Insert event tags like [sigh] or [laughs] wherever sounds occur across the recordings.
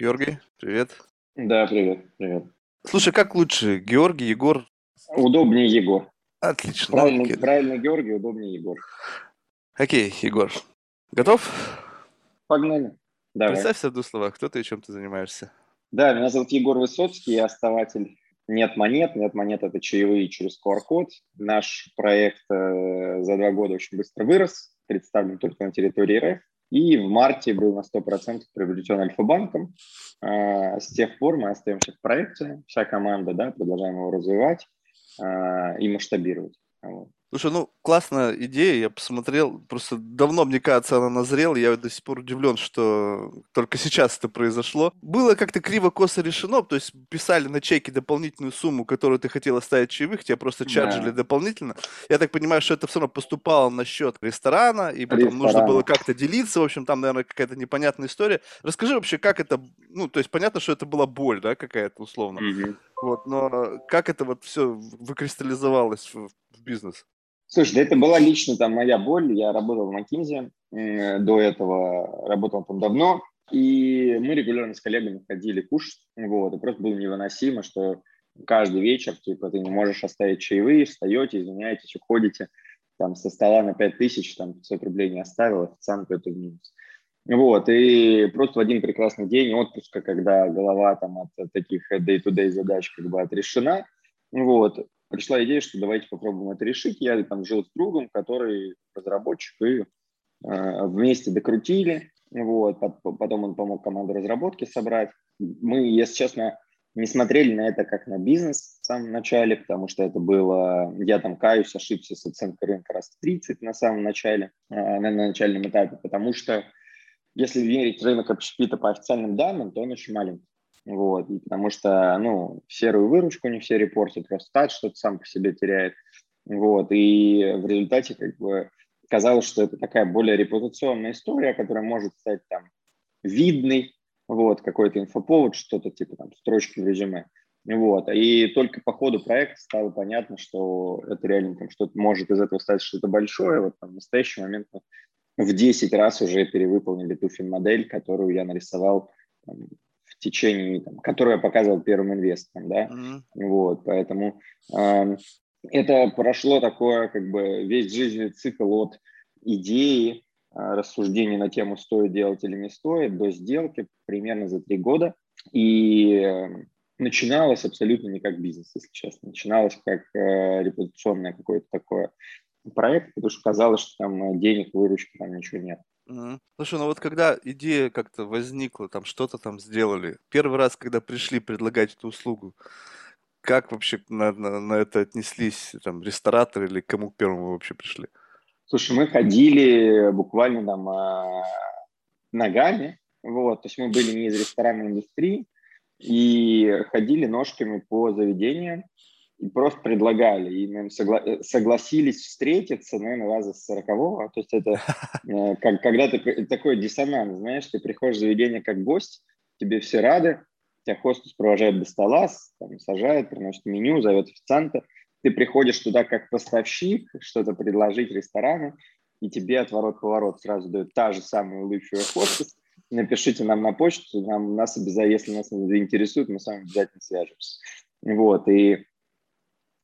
Георгий, привет. Да, привет, привет. Слушай, как лучше, Георгий, Егор? Удобнее Егор. Отлично. Правильно, окей. правильно Георгий, удобнее Егор. Окей, Егор. Готов? Погнали. Давай. Представься в двух словах, кто ты и чем ты занимаешься. Да, меня зовут Егор Высоцкий, я основатель «Нет монет». «Нет монет» — это чаевые через QR-код. Наш проект э, за два года очень быстро вырос, представлен только на территории РФ. И в марте был на 100% приобретен Альфа-банком. Э, с тех пор мы остаемся в проекте, вся команда, да, продолжаем его развивать э, и масштабировать. Вот. Слушай, ну, классная идея, я посмотрел, просто давно, мне кажется, она назрела, я до сих пор удивлен, что только сейчас это произошло. Было как-то криво-косо решено, то есть писали на чеке дополнительную сумму, которую ты хотел оставить чаевых, тебя просто чарджили Да. дополнительно. Я так понимаю, что это все равно поступало на счет ресторана, и потом нужно Ресторана. было как-то делиться, в общем, там, наверное, какая-то непонятная история. Расскажи вообще, как это, ну, то есть понятно, что это была боль, да, какая-то условно, Мгм. вот, но как это вот все выкристаллизовалось в, в бизнес? Слушай, да это была лично там моя боль. Я работал в Макинзе, до этого работал там давно, и мы регулярно с коллегами ходили кушать, вот, и просто было невыносимо, что каждый вечер, типа, ты не можешь оставить чаевые, встаете, извиняетесь, уходите, там, со стола на 5 тысяч, там, 500 рублей не оставил, официанту это в минус. Вот, и просто в один прекрасный день отпуска, когда голова там от таких day-to-day задач как бы отрешена, вот, пришла идея, что давайте попробуем это решить. Я там жил с другом, который разработчик, и э, вместе докрутили. Вот, пот- потом он помог команду разработки собрать. Мы, если честно, не смотрели на это как на бизнес в самом начале, потому что это было, я там каюсь, ошибся с оценкой рынка раз в 30 на самом начале, э, на, на начальном этапе, потому что если верить рынок общепита по официальным данным, то он очень маленький. Вот, и потому что, ну, серую выручку не все репортят, Росстат что-то сам по себе теряет. Вот, и в результате как бы казалось, что это такая более репутационная история, которая может стать там видной, вот, какой-то инфоповод, что-то типа там строчки в резюме. Вот, и только по ходу проекта стало понятно, что это реально там что-то может из этого стать что-то большое. Вот там, в настоящий момент в 10 раз уже перевыполнили ту финмодель, которую я нарисовал там, течение, там, которую я показывал первым инвесторам, да, Мгм. вот, поэтому эм, это прошло такое, как бы, весь жизненный цикл от идеи, э, рассуждений на тему, стоит делать или не стоит, до сделки примерно за три года. И э, начиналось абсолютно не как бизнес, если честно. Начиналось как э, репутационное какое-то такое проект, потому что казалось, что там э, денег, выручки, там ничего нет. Слушай, ну вот когда идея как-то возникла, там что-то там сделали, первый раз, когда пришли предлагать эту услугу, как вообще на, на- на это отнеслись, там, рестораторы или к кому первому вообще пришли? Слушай, мы ходили буквально там а, ногами, вот, то есть мы были не из ресторанной индустрии, и ходили ножками по заведениям, и просто предлагали, и нам согла- э, согласились встретиться, наверное, раза с сорокового, то есть это [laughs] э, как, когда ты такой диссонанс, знаешь, ты приходишь в заведение как гость, тебе все рады, тебя хостес провожает до стола, там, сажает, приносит меню, зовет официанта, ты приходишь туда как поставщик, что-то предложить ресторану, и тебе отворот-поворот сразу дают та же самая улыбчивая хостес. Напишите нам на почту, нам, нас обязательно, если нас заинтересует, мы с вами обязательно свяжемся. Вот, и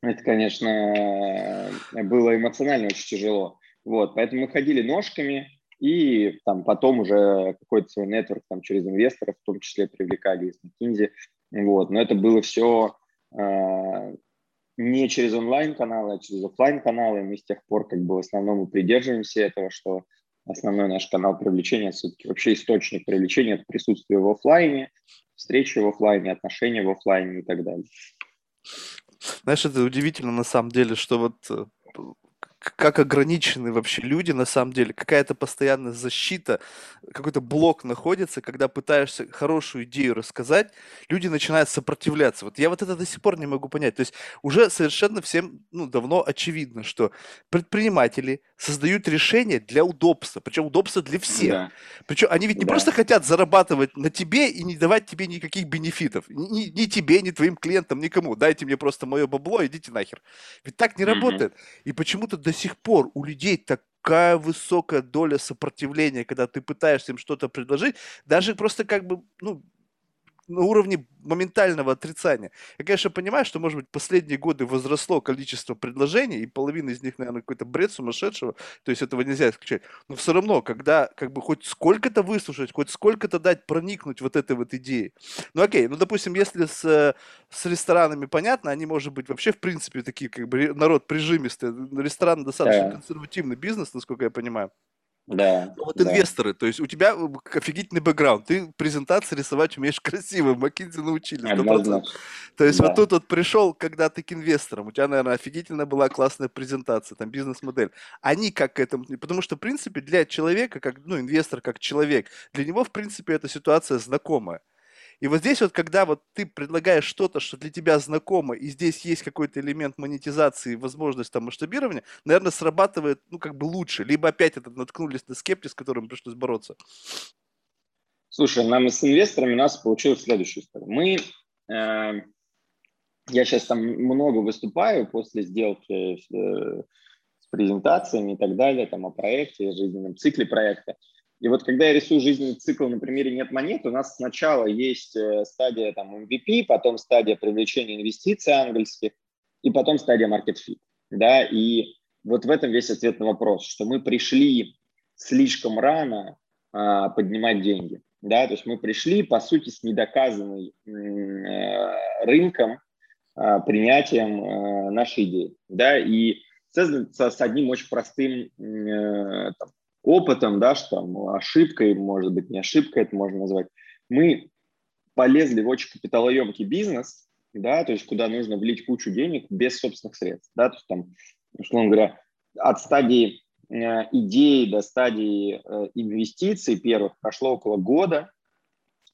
это, конечно, было эмоционально очень тяжело. Вот, поэтому мы ходили ножками, и там потом уже какой-то свой нетворк там через инвесторов, в том числе привлекали из McKinsey. Вот, но это было все не через онлайн-каналы, а через офлайн-каналы. Мы с тех пор как бы в основном и придерживаемся этого, что основной наш канал привлечения, все-таки вообще источник привлечения – это присутствие в офлайне, встречи в офлайне, отношения в офлайне и так далее. Знаешь, это удивительно на самом деле, что вот э, как ограничены вообще люди на самом деле, какая-то постоянная защита, какой-то блок находится, когда пытаешься хорошую идею рассказать, люди начинают сопротивляться. Вот я вот это до сих пор не могу понять. То есть уже совершенно всем ну, давно очевидно, что предприниматели создают решения для удобства, причем удобства для всех. Да. Причем они ведь не Да. просто хотят зарабатывать на тебе и не давать тебе никаких бенефитов. Ни, ни тебе, ни твоим клиентам, никому. Дайте мне просто мое бабло, идите нахер. Ведь так не Мгм. работает. И почему-то до сих пор у людей такая высокая доля сопротивления, когда ты пытаешься им что-то предложить, даже просто как бы, ну, на уровне моментального отрицания. Я, конечно, понимаю, что, может быть, последние годы возросло количество предложений, и половина из них, наверное, какой-то бред сумасшедшего, то есть этого нельзя исключать. Но все равно, когда как бы хоть сколько-то выслушать, хоть сколько-то дать проникнуть вот этой вот идеей. Ну окей, ну допустим, если с, с ресторанами понятно, они, может быть, вообще в принципе такие, как бы народ прижимистый, ресторан достаточно да. консервативный бизнес, насколько я понимаю. Да. Ну, вот да. инвесторы, то есть у тебя э, офигительный бэкграунд, ты презентации рисовать умеешь [laughs] красиво, Маккинзи научили. 100%. То есть да. вот тут вот пришел, когда ты к инвесторам, у тебя, наверное, офигительно была классная презентация, там бизнес-модель. Они как к этому, потому что, в принципе, для человека, как, ну, инвестор как человек, для него, в принципе, эта ситуация знакомая. И вот здесь вот, когда вот ты предлагаешь что-то, что для тебя знакомо, и здесь есть какой-то элемент монетизации, возможность там масштабирования, наверное, срабатывает, ну, как бы лучше. Либо опять это наткнулись на скептиз, с которым пришлось бороться. Слушай, нам с инвесторами у нас получилось история. Мы, э, я сейчас там много выступаю после сделки э, с презентациями и так далее, там о проекте, о жизненном цикле проекта. И вот когда я рисую жизненный цикл на примере «нет монет», у нас сначала есть э, стадия там, MVP, потом стадия привлечения инвестиций ангельских, и потом стадия market fit. Да? И вот в этом весь ответ на вопрос, что мы пришли слишком рано а, поднимать деньги. Да? То есть мы пришли, по сути, с недоказанным э, рынком, а, принятием а, нашей идеи. Да? И с, с одним очень простым э, там, опытом, да, что там ошибкой, может быть, не ошибкой это можно назвать, мы полезли в очень капиталоемкий бизнес, да, то есть куда нужно влить кучу денег без собственных средств, да, то есть там, условно говоря, от стадии э, идеи до стадии э, инвестиций первых прошло около года.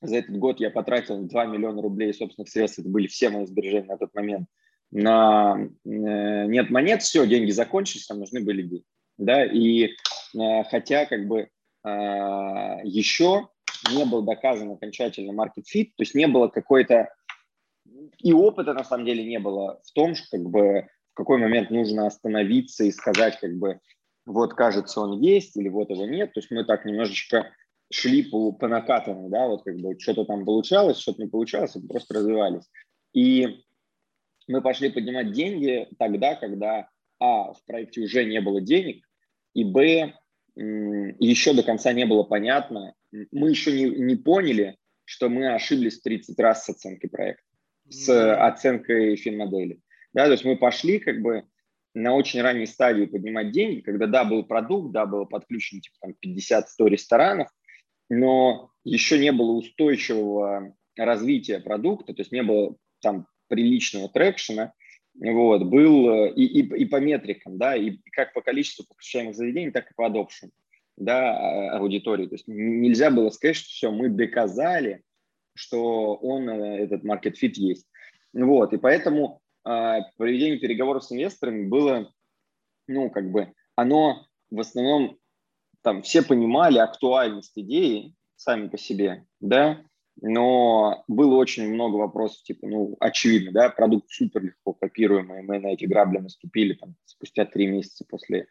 За этот год я потратил 2 миллиона рублей собственных средств, это были все мои сбережения на тот момент, на э, нет монет, все, деньги закончились, там нужны были деньги. Да, и Э, хотя как бы а, еще не был доказан окончательно market fit, то есть не было какой-то и опыта на самом деле не было в том, что как бы в какой момент нужно остановиться и сказать как бы вот кажется он есть или вот его нет, то есть мы так немножечко шли по, по накатанной, да, вот как бы что-то там получалось, что-то не получалось, мы просто развивались. И мы пошли поднимать деньги тогда, когда, а, в проекте уже не было денег, и, б, еще до конца не было понятно. Мы еще не, не поняли, что мы ошиблись 30 раз с оценкой проекта, с оценкой финмодели. Да, то есть мы пошли как бы на очень ранней стадии поднимать деньги, когда, да, был продукт, да, было подключено типа, там, 50-100 ресторанов, но еще не было устойчивого развития продукта, то есть не было там приличного трекшена, вот, был э, и, и, и по метрикам, да, и как по количеству посещаемых заведений, так и по adoption, да, а, аудитории. То есть нельзя было сказать, что все, мы доказали, что он, э, этот market fit есть. Вот, и поэтому э, проведение переговоров с инвесторами было, ну, как бы, оно в основном, там, все понимали актуальность идеи сами по себе, да, но было очень много вопросов, типа, ну, очевидно, да, продукт супер легко копируемый, мы на эти грабли наступили там спустя три месяца после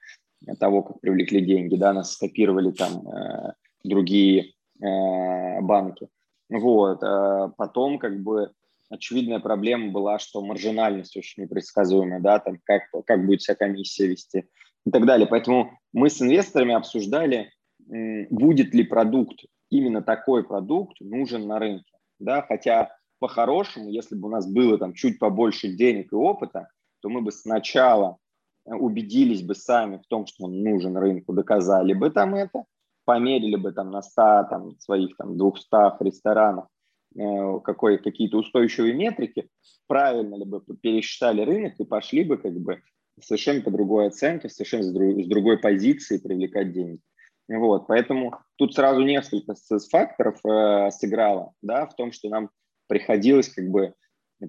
того, как привлекли деньги, да, нас скопировали там э, другие э, банки. Вот, э, потом как бы очевидная проблема была, что маржинальность очень непредсказуемая, да, там как, как будет вся комиссия вести и так далее. Поэтому мы с инвесторами обсуждали, будет ли продукт именно такой продукт нужен на рынке. Да? Хотя по-хорошему, если бы у нас было там чуть побольше денег и опыта, то мы бы сначала убедились бы сами в том, что он нужен рынку, доказали бы там это, померили бы там на 100, там, своих там 200 ресторанах э, какой, какие-то устойчивые метрики, правильно ли бы пересчитали рынок и пошли бы как бы совершенно по другой оценке, совершенно с другой позиции привлекать деньги. Вот, поэтому тут сразу несколько факторов э, сыграло, да, в том, что нам приходилось как бы,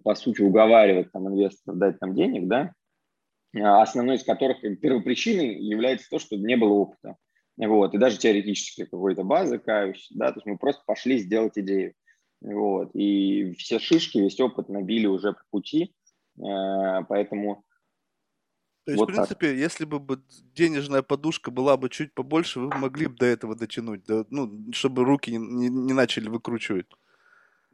по сути, уговаривать там инвесторов дать нам денег, да, а основной из которых первопричиной является то, что не было опыта. Вот, и даже теоретически какой-то базы, каюсь, да, то есть мы просто пошли сделать идею. Вот, и все шишки, весь опыт набили уже по пути, э, поэтому то есть, вот в принципе, так. если бы денежная подушка была бы чуть побольше, вы могли бы до этого дотянуть, да, ну, чтобы руки не, не, не начали выкручивать.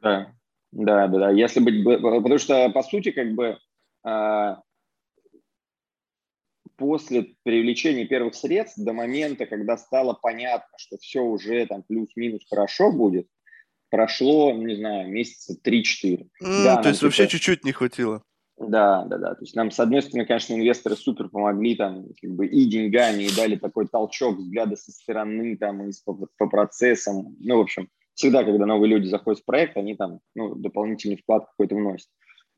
Да, Да, да, да. Если быть, потому что по сути как бы а, после привлечения первых средств до момента, когда стало понятно, что все уже там плюс-минус хорошо будет, прошло, не знаю, месяца 3-4. Mm, да, то есть типа... вообще чуть-чуть не хватило. Да, да, да. То есть нам, с одной стороны, конечно, инвесторы супер помогли там как бы и деньгами, и дали такой толчок взгляда со стороны там и по, по процессам. Ну, в общем, всегда, когда новые люди заходят в проект, они там ну, дополнительный вклад какой-то вносят.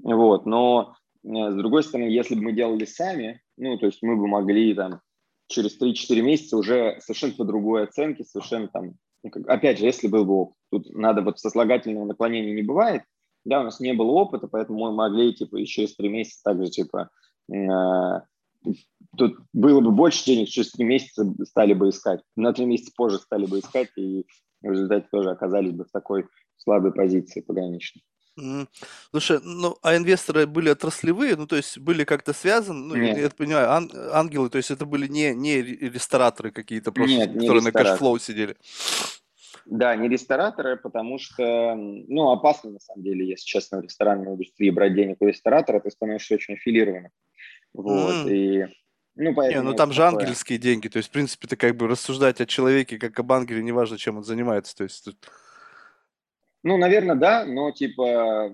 Вот. Но э, с другой стороны, если бы мы делали сами, ну, то есть мы бы могли там через 3-4 месяца уже совершенно по другой оценке, совершенно там, ну, опять же, если был бы опыт. Тут надо вот сослагательного наклонения не бывает, да, у нас не было опыта, поэтому мы могли, типа, еще через три месяца также, типа, э, тут было бы больше денег, через три месяца стали бы искать. На три месяца позже стали бы искать, и в результате тоже оказались бы в такой слабой позиции пограничной. Mm. Слушай, ну, а инвесторы были отраслевые, ну, то есть были как-то связаны, ну, Нет. я, я понимаю, ан- ангелы, то есть это были не, не рестораторы какие-то просто, Нет, которые на cashflow сидели. Да, не рестораторы, потому что, ну, опасно на самом деле, если честно, в ресторанной индустрии брать денег у ресторатора, ты становишься очень аффилированным. Вот, mm. и ну, поэтому не, ну там же такое. ангельские деньги, то есть, в принципе, ты как бы рассуждать о человеке как об ангеле, неважно, чем он занимается, то есть... Ну, наверное, да, но, типа,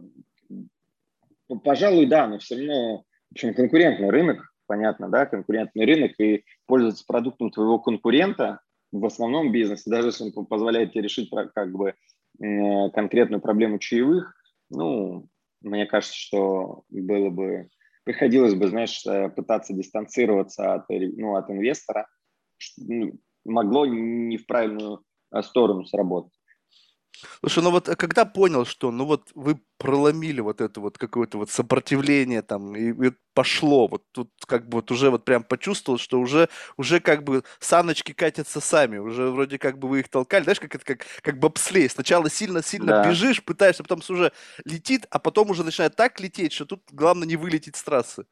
ну, пожалуй, да, но все равно, в общем, конкурентный рынок, понятно, да, конкурентный рынок, и пользоваться продуктом твоего конкурента, в основном бизнесе, даже если он позволяет тебе решить как бы конкретную проблему чаевых, ну, мне кажется, что было бы, приходилось бы, знаешь, э, пытаться дистанцироваться от, ну, от инвестора, ну, могло не в правильную э, сторону сработать. Слушай, ну вот э, когда понял, что ну вот вы проломили вот это вот какое-то вот сопротивление там и, и пошло, вот тут как бы вот уже вот прям почувствовал, что уже, уже как бы саночки катятся сами, уже вроде как бы вы их толкали, знаешь, как это как, как бобслей, сначала сильно-сильно да. бежишь, пытаешься, потом уже летит, а потом уже начинает так лететь, что тут главное не вылететь с трассы.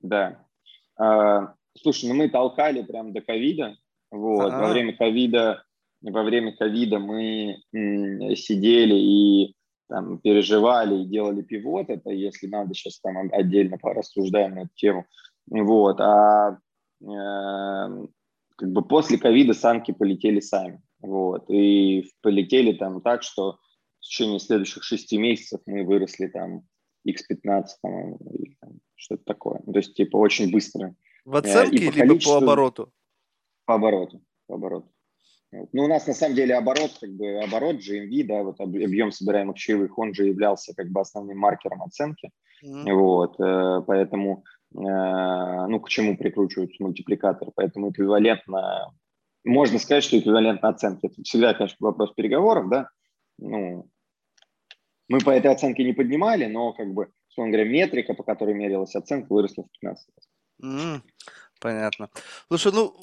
Да. А, слушай, ну мы толкали прям до ковида, вот, А-а-а. во время ковида во время ковида мы сидели и там, переживали и делали пивот, это если надо, сейчас там отдельно порассуждаем на эту тему. Вот. А э, как бы после ковида санки полетели сами. Вот. И полетели там так, что в течение следующих шести месяцев мы выросли там X15, там, что-то такое. То есть, типа, очень быстро. В оценке и по либо по обороту? По обороту. По обороту. Ну, у нас на самом деле оборот, как бы оборот GMV, да, вот объем собираемых чаевых, он же являлся как бы основным маркером оценки. Mm-hmm. Вот, э, поэтому, э, ну, к чему прикручиваются мультипликаторы? Поэтому эквивалентно, можно сказать, что эквивалентно оценке. Это всегда, конечно, вопрос переговоров, да. Ну, мы по этой оценке не поднимали, но, как бы, условно говоря, метрика, по которой мерилась оценка, выросла в 15 раз. Mm, понятно. Слушай, ну,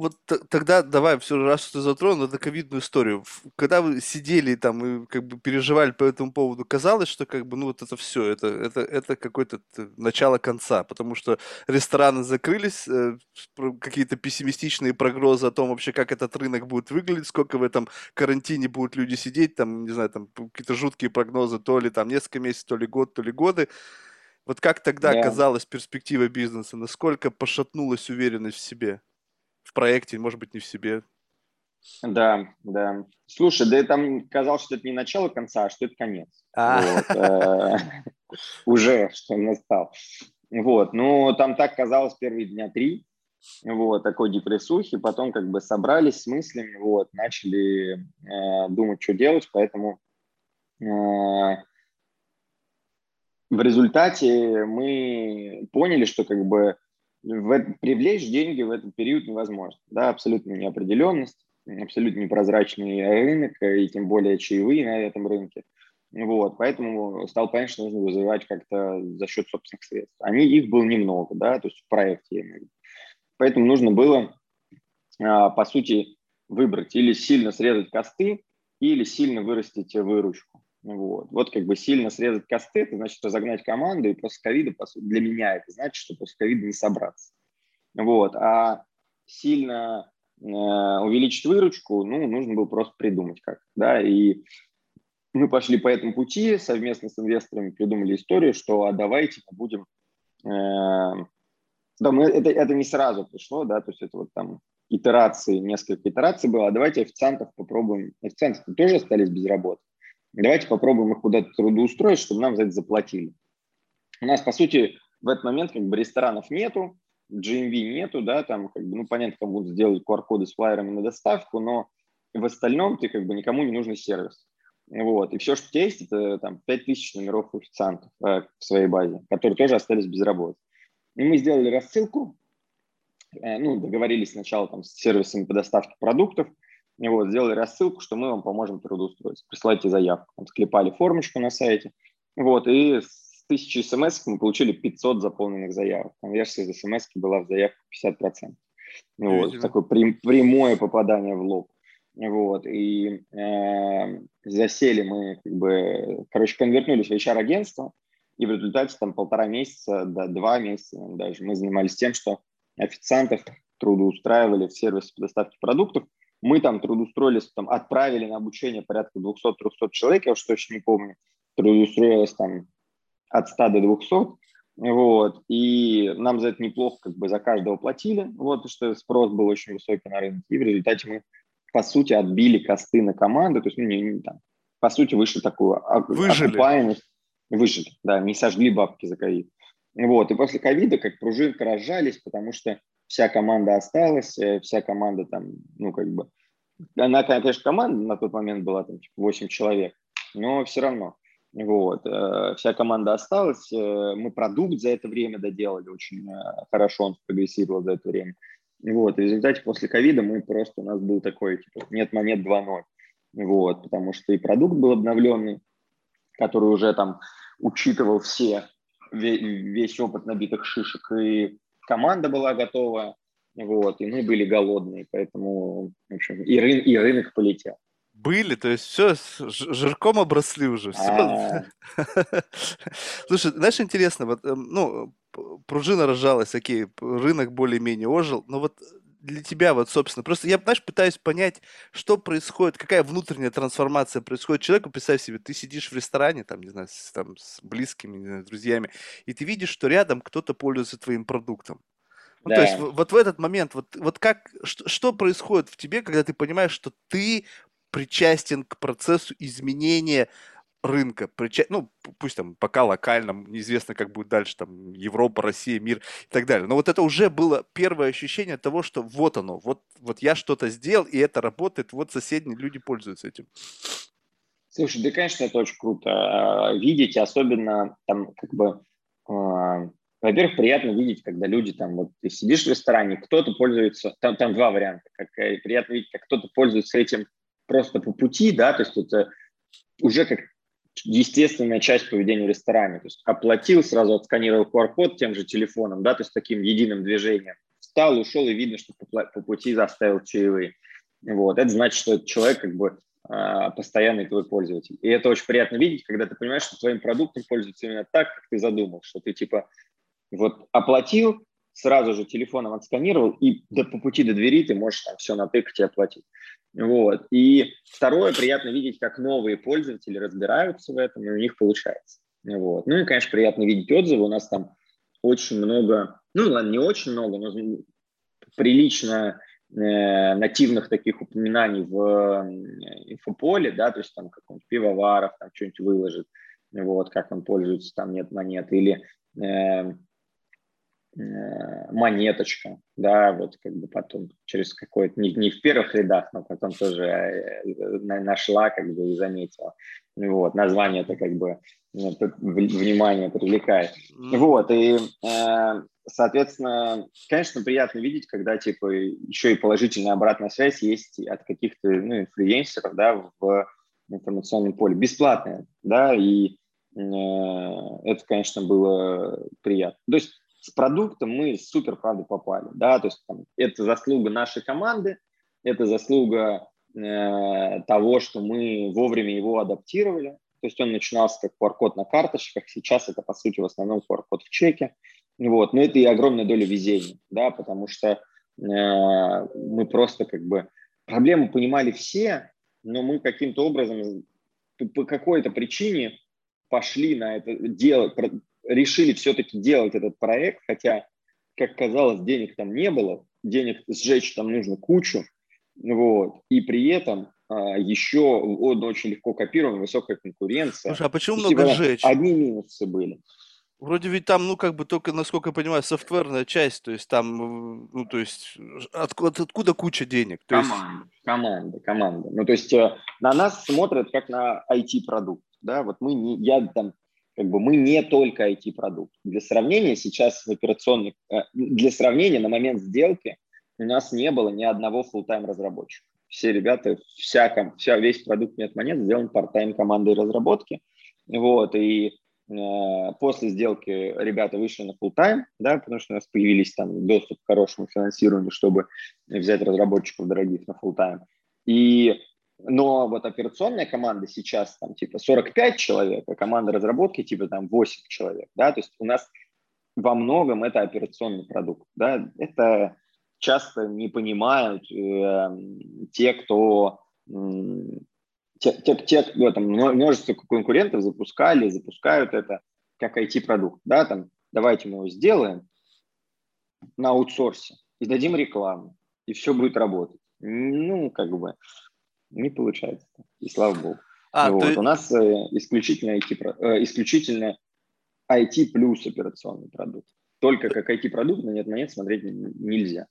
вот тогда давай все раз что ты затронул, это ковидную историю. Когда вы сидели там и как бы переживали по этому поводу, казалось, что как бы ну вот это все, это это это какое-то начало конца, потому что рестораны закрылись, э, какие-то пессимистичные прогнозы о том вообще, как этот рынок будет выглядеть, сколько в этом карантине будут люди сидеть, там не знаю, там какие-то жуткие прогнозы, то ли там несколько месяцев, то ли год, то ли годы. Вот как тогда yeah. казалась перспектива бизнеса? Насколько пошатнулась уверенность в себе? В проекте, может быть, не в себе. Да, да. Слушай, да там казалось, что это не начало конца, а что это конец. А. Э, [laughs] уже, что настал. Вот, ну, там так казалось первые дня три, вот, такой депрессухи, потом как бы собрались с мыслями, вот, начали э, думать, что делать, поэтому э, в результате мы поняли, что как бы в, привлечь деньги в этот период невозможно. Да, абсолютно неопределенность, абсолютно непрозрачный рынок, и тем более чаевые на этом рынке. Вот, поэтому стал понятно, что нужно вызывать как-то за счет собственных средств. Они, их было немного, да, то есть в проекте. Поэтому нужно было, а, по сути, выбрать или сильно срезать косты, или сильно вырастить выручку. Вот. вот как бы сильно срезать косты, это значит разогнать команду, и после ковида, для меня это значит, что после ковида не собраться. Вот. А сильно э, увеличить выручку, ну, нужно было просто придумать как. Да? И мы пошли по этому пути, совместно с инвесторами придумали историю, что а давайте мы будем... Э, да, мы, это, это не сразу пришло, да, то есть это вот там итерации, несколько итераций было, а давайте официантов попробуем, официанты тоже остались без работы, давайте попробуем их куда-то трудоустроить, чтобы нам за это заплатили. У нас, по сути, в этот момент как бы ресторанов нету, GMV нету, да, там, как бы, ну, понятно, там будут сделать QR-коды с флайерами на доставку, но в остальном ты как бы никому не нужный сервис. Вот. И все, что у тебя есть, это там 5000 номеров официантов э, в своей базе, которые тоже остались без работы. И мы сделали рассылку, э, ну, договорились сначала там с сервисами по доставке продуктов, и вот, сделали рассылку, что мы вам поможем трудоустроиться. Присылайте заявку. Там, склепали формочку на сайте. Вот, и с тысячи смс мы получили 500 заполненных заявок. Конверсия из смс была в заявку 50%. Вот, такое прямое попадание в лоб. Вот, и э, засели мы, как бы, короче, конвертнулись в HR-агентство, и в результате там полтора месяца, до да, два месяца даже мы занимались тем, что официантов трудоустраивали в сервис по доставке продуктов. Мы там трудоустроились, там отправили на обучение порядка 200-300 человек, я уж точно не помню. Трудоустроилось там от 100 до 200. Вот, и нам за это неплохо как бы за каждого платили, вот, что спрос был очень высокий на рынке, и в результате мы по сути, отбили косты на команду, то есть, ну, не, не, там, по сути, вышли такую выжили. окупаемость. Выжили, да, не сожгли бабки за ковид. Вот, и после ковида как пружинка разжались, потому что вся команда осталась, э, вся команда там, ну, как бы, она, конечно, команда на тот момент была там типа 8 человек, но все равно, вот, э, вся команда осталась, э, мы продукт за это время доделали очень хорошо, он прогрессировал за это время. Вот, в результате после ковида мы просто, у нас был такой, типа, нет монет 2.0. Вот, потому что и продукт был обновленный, который уже там учитывал все, весь опыт набитых шишек, и команда была готова, вот, и мы были голодные, поэтому, в общем, и, рын, и рынок полетел. Были, то есть все, жирком обросли уже. Все. А. Слушай, знаешь, интересно, вот, эм, ну, пружина разжалась, окей, рынок более-менее ожил, но вот для тебя вот, собственно, просто я, знаешь, пытаюсь понять, что происходит, какая внутренняя трансформация происходит человеку. Представь себе, ты сидишь в ресторане, там, не знаю, с, там, с близкими, не знаю, друзьями, и ты видишь, что рядом кто-то пользуется твоим продуктом. Ну, да. то есть вот в этот момент, вот, вот как, что, что происходит в тебе, когда ты понимаешь, что ты причастен к процессу изменения рынка, ну, пусть там пока локальном, неизвестно, как будет дальше, там, Европа, Россия, мир и так далее. Но вот это уже было первое ощущение того, что вот оно, вот, вот я что-то сделал, и это работает, вот соседние люди пользуются этим. Слушай, да, конечно, это очень круто а, видеть, особенно там, как бы, э, во-первых, приятно видеть, когда люди там, вот ты сидишь в ресторане, кто-то пользуется, там, там два варианта, как, э, приятно видеть, как кто-то пользуется этим просто по пути, да, то есть это уже как естественная часть поведения в ресторане. То есть оплатил, сразу отсканировал QR-код тем же телефоном, да, то есть таким единым движением. Встал, ушел, и видно, что по, пути заставил чаевые. Вот. Это значит, что этот человек как бы а, постоянный твой пользователь. И это очень приятно видеть, когда ты понимаешь, что твоим продуктом пользуются именно так, как ты задумал, что ты типа вот оплатил, сразу же телефоном отсканировал, и до, по пути до двери ты можешь там все натыкать и оплатить. Вот. И второе, приятно видеть, как новые пользователи разбираются в этом, и у них получается. Вот. Ну и, конечно, приятно видеть отзывы. У нас там очень много, ну ладно, не очень много, но прилично э, нативных таких упоминаний в э, инфополе, да, то есть там какой-нибудь пивоваров, там что-нибудь выложит, вот, как он пользуется, там нет монет, или э, монеточка, да, вот как бы потом через какой-то, не, не в первых рядах, но потом тоже э, нашла, как бы и заметила. Вот, название это как бы ну, внимание привлекает. Вот, и, э, соответственно, конечно, приятно видеть, когда, типа, еще и положительная обратная связь есть от каких-то, ну, инфлюенсеров, да, в информационном поле. Бесплатная, да, и это, конечно, было приятно. То есть с продуктом мы супер, правда, попали, да, то есть там, это заслуга нашей команды, это заслуга э, того, что мы вовремя его адаптировали, то есть он начинался как QR-код на карточках, сейчас это, по сути, в основном QR-код в чеке, вот, но это и огромная доля везения, да, потому что э, мы просто как бы проблему понимали все, но мы каким-то образом по какой-то причине пошли на это дело, решили все-таки делать этот проект, хотя, как казалось, денег там не было, денег сжечь там нужно кучу, вот, и при этом а, еще он очень легко копирован, высокая конкуренция. Слушай, а почему много типа, сжечь? Одни минусы были. Вроде ведь там, ну, как бы только, насколько я понимаю, софтверная часть, то есть там, ну, то есть откуда, откуда куча денег? То команда, есть... команда, команда. Ну, то есть э, на нас смотрят как на IT-продукт, да, вот мы не, я там, как бы мы не только IT-продукт. Для сравнения сейчас в операционной, э, для сравнения на момент сделки у нас не было ни одного full-time разработчика. Все ребята, вся, вся, весь продукт нет монет сделан part-time командой разработки, вот, и Э, после сделки ребята вышли на full time, да, потому что у нас появились там доступ к хорошему финансированию, чтобы взять разработчиков дорогих на full time. И, но вот операционная команда сейчас там типа 45 человек, а команда разработки типа там 8 человек, да, то есть у нас во многом это операционный продукт, да, это часто не понимают э, те, кто те, те, те ну, там, множество конкурентов запускали, запускают это как IT-продукт, да, там, давайте мы его сделаем на аутсорсе и дадим рекламу, и все будет работать. Ну, как бы, не получается. И слава богу. А, вот. ты... У нас э, исключительно, IT, э, исключительно IT плюс операционный продукт. Только как IT-продукт на нет монет смотреть нельзя.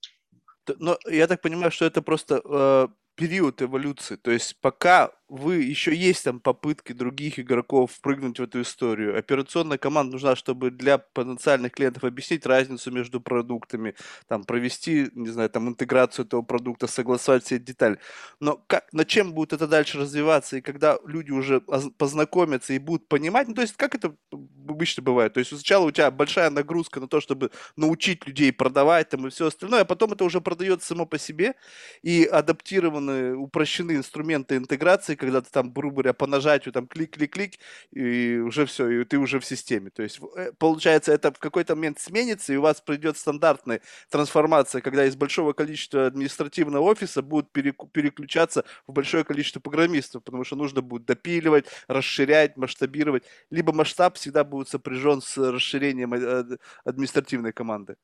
Но я так понимаю, что это просто э, период эволюции. То есть пока вы еще есть там попытки других игроков впрыгнуть в эту историю. Операционная команда нужна, чтобы для потенциальных клиентов объяснить разницу между продуктами, там провести, не знаю, там интеграцию этого продукта, согласовать все детали. Но как, на чем будет это дальше развиваться и когда люди уже познакомятся и будут понимать, ну то есть как это обычно бывает. То есть сначала у тебя большая нагрузка на то, чтобы научить людей продавать там и все остальное, а потом это уже продается само по себе и адаптированы, упрощены инструменты интеграции, когда ты там, грубо говоря, по нажатию там клик-клик-клик, и уже все, и ты уже в системе. То есть э, получается, это в какой-то момент сменится, и у вас придет стандартная трансформация, когда из большого количества административного офиса будут переключаться в большое количество программистов, потому что нужно будет допиливать, расширять, масштабировать. Либо масштаб всегда будет сопряжен с расширением э, административной команды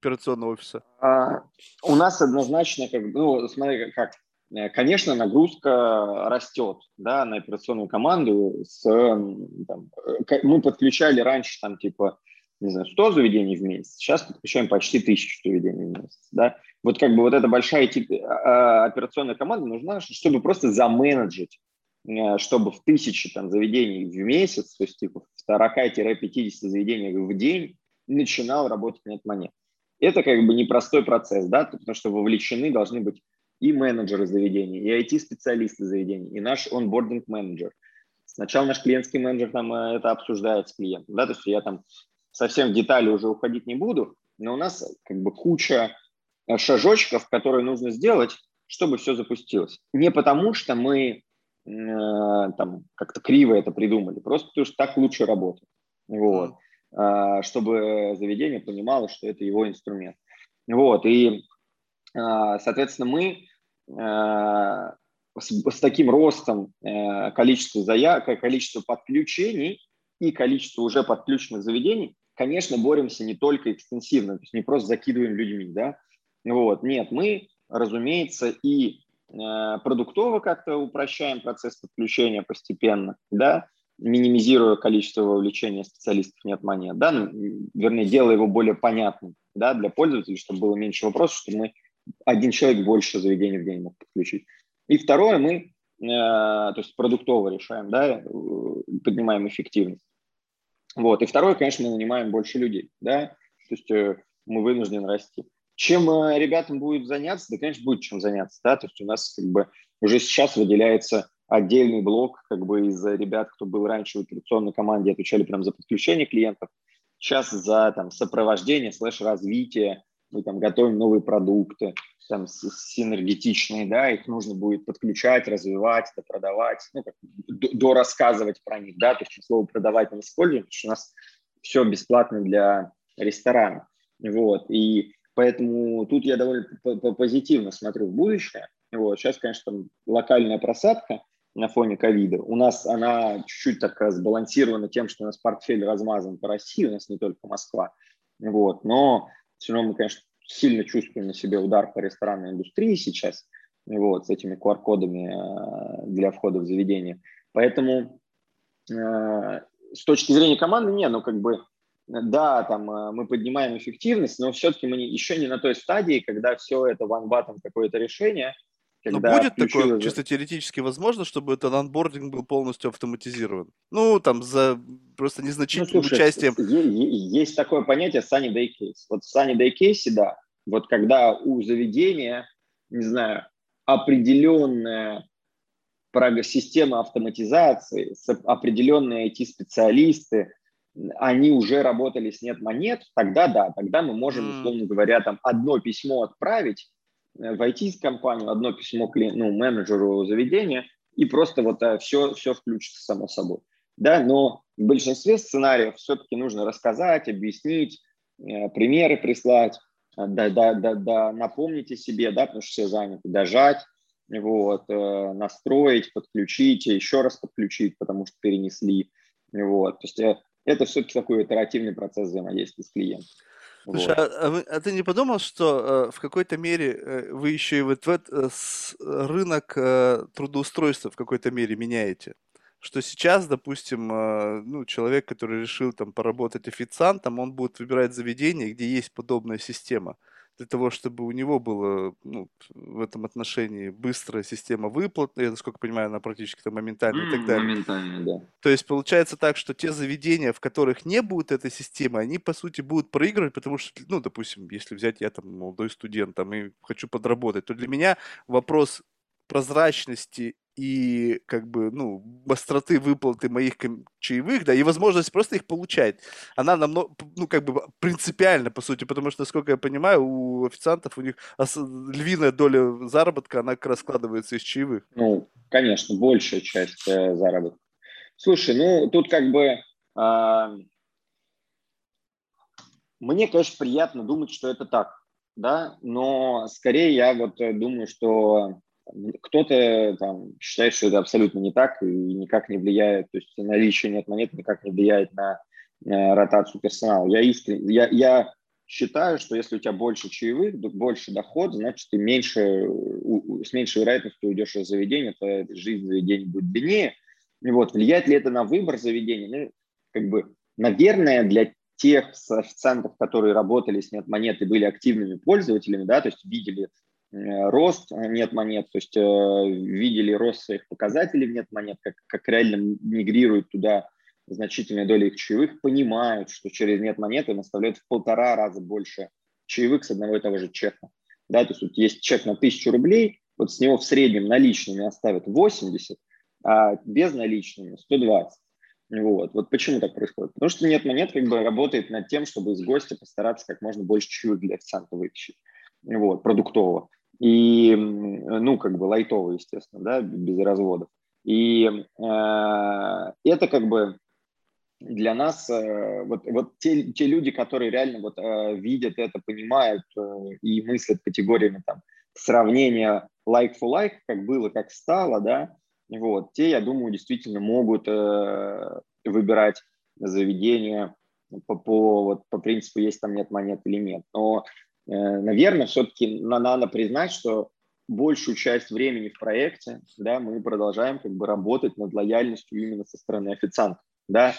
операционного офиса? А, у нас однозначно, как, ну, смотри, как, э, конечно, нагрузка растет, да, на операционную команду. С, там, э, мы подключали раньше, там, типа, не знаю, 100 заведений в месяц, сейчас подключаем почти 1000 заведений в месяц, да. Вот как бы вот эта большая тип, а, операционная команда нужна, чтобы просто заменеджить Э, чтобы в тысячи там, заведений в месяц, то есть типа в 40-50 заведений в день начинал работать нет монет. Это как бы непростой процесс, да, потому что вовлечены должны быть и менеджеры заведений, и IT-специалисты заведений, и наш онбординг-менеджер. Сначала наш клиентский менеджер там э, это обсуждает с клиентом, да, то есть я там совсем в детали уже уходить не буду, но у нас как бы куча э, шажочков, которые нужно сделать, чтобы все запустилось. Не потому, что мы Э, там как-то криво это придумали, просто потому что так лучше работает. Вот. А, чтобы заведение понимало, что это его инструмент. Вот. И, а, соответственно, мы э, с, с таким ростом э, количества заявок, количества подключений и количества уже подключенных заведений, конечно, боремся не только экстенсивно, то есть не просто закидываем людьми, да, вот, нет, мы, разумеется, и Э, продуктово как-то упрощаем процесс подключения постепенно, да, минимизируя количество вовлечения специалистов нет монет, да, ну, вернее, делая его более понятным, да, для пользователей, чтобы было меньше вопросов, чтобы мы один человек больше заведений в день мог подключить. И второе, мы, э, то есть продуктово решаем, да, э, поднимаем эффективность. Вот. И второе, конечно, мы нанимаем больше людей, да, то есть э, мы вынуждены расти. Чем ребятам будет заняться? Да, конечно, будет чем заняться. Да? То есть у нас как бы уже сейчас выделяется отдельный блок как бы из ребят, кто был раньше в операционной команде, отвечали прям за подключение клиентов. Сейчас за там, сопровождение, слэш-развитие, мы там готовим новые продукты, там синергетичные, да, их нужно будет подключать, развивать, продавать, ну, как, до, рассказывать про них, да, то есть слово продавать мы используем, потому что у нас все бесплатно для ресторана, вот, и Поэтому тут я довольно позитивно смотрю в будущее. Вот. Сейчас, конечно, там локальная просадка, на фоне ковида. У нас она чуть-чуть так сбалансирована тем, что у нас портфель размазан по России, у нас не только Москва. Вот. Но все равно мы, конечно, сильно чувствуем на себе удар по ресторанной индустрии сейчас, вот, с этими QR-кодами э, для входа в заведение. Поэтому э, с точки зрения команды, не, ну как бы, да, там э, мы поднимаем эффективность, но все-таки мы не, еще не на той стадии, когда все это ван-батом какое-то решение – но будет такое, чисто теоретически возможно, чтобы этот анбординг был полностью автоматизирован? Ну, там, за просто незначительным ну, слушай, участием. Есть такое понятие sunny day case. Вот в sunny day case, да, вот когда у заведения, не знаю, определенная система автоматизации, определенные IT-специалисты, они уже работали с нет монет, тогда да, тогда мы можем, условно говоря, там одно письмо отправить, Э, в IT-компанию, одно письмо клиент, ну, менеджеру заведения, и просто вот все, все включится само собой. Да, но в большинстве сценариев все-таки нужно рассказать, объяснить, э, примеры прислать, э, да, да, да, да, напомните себе, да, потому что все заняты, дожать, вот, настроить, подключить, еще раз подключить, потому что перенесли. Вот. То есть это все-таки такой итеративный процесс взаимодействия с клиентом. Слушай, вот. а, а, вы, а ты не подумал, что э, в какой-то мере э, вы еще и вот в э, с, рынок э, трудоустройства в какой-то мере меняете? Что сейчас, допустим, э, ну, человек, который решил там поработать официантом, он будет выбирать заведение, где есть подобная система для того, чтобы у него была ну, в этом отношении быстрая система выплат, я насколько понимаю, она практически там моментальная mm, и так далее. Моментально, да. То есть получается так, что те заведения, в которых не будет этой системы, они по сути будут проигрывать, потому что, ну, допустим, если взять я там молодой студент там и хочу подработать, то для меня вопрос прозрачности и как бы, ну, быстроты выплаты моих чаевых, да, и возможность просто их получать, она намного, ну, как бы принципиально, по сути, потому что, насколько я понимаю, у официантов у них львиная доля заработка, она как раз из чаевых. Ну, конечно, большая часть э, заработка. Слушай, ну, тут как бы... Э, мне, конечно, приятно думать, что это так, да, но скорее я вот э, думаю, что кто-то там считает, что это абсолютно не так и никак не влияет, то есть наличие нет монет никак не влияет на, на ротацию персонала. Я искренне, я, я считаю, что если у тебя больше чаевых, больше доход, значит, ты меньше, с меньшей вероятностью уйдешь из заведения, то жизнь заведения будет длиннее. И вот, влияет ли это на выбор заведения? Ну, как бы, наверное, для тех официантов, которые работали с нет монет и были активными пользователями, да, то есть видели Э, рост э, нет монет, то есть э, видели рост своих показателей в нет монет, как, как реально мигрируют туда значительная доля их чаевых, понимают, что через нет монеты им оставляют в полтора раза больше чаевых с одного и того же чека. Да, то есть вот есть чек на тысячу рублей, вот с него в среднем наличными оставят 80, а без наличными 120. Вот. вот почему так происходит? Потому что нет монет как бы работает над тем, чтобы из гостя постараться как можно больше чаевых для официанта вытащить, вот, продуктового и, ну, как бы лайтово, естественно, да, без разводов. И э, это как бы для нас, э, вот, вот те, те люди, которые реально вот э, видят это, понимают э, и мыслят категориями там сравнения like for like, как было, как стало, да, вот, те, я думаю, действительно могут э, выбирать заведение по, по, вот, по принципу, есть там нет монет или нет. Но наверное, все-таки надо признать, что большую часть времени в проекте да, мы продолжаем как бы работать над лояльностью именно со стороны официантов. Да.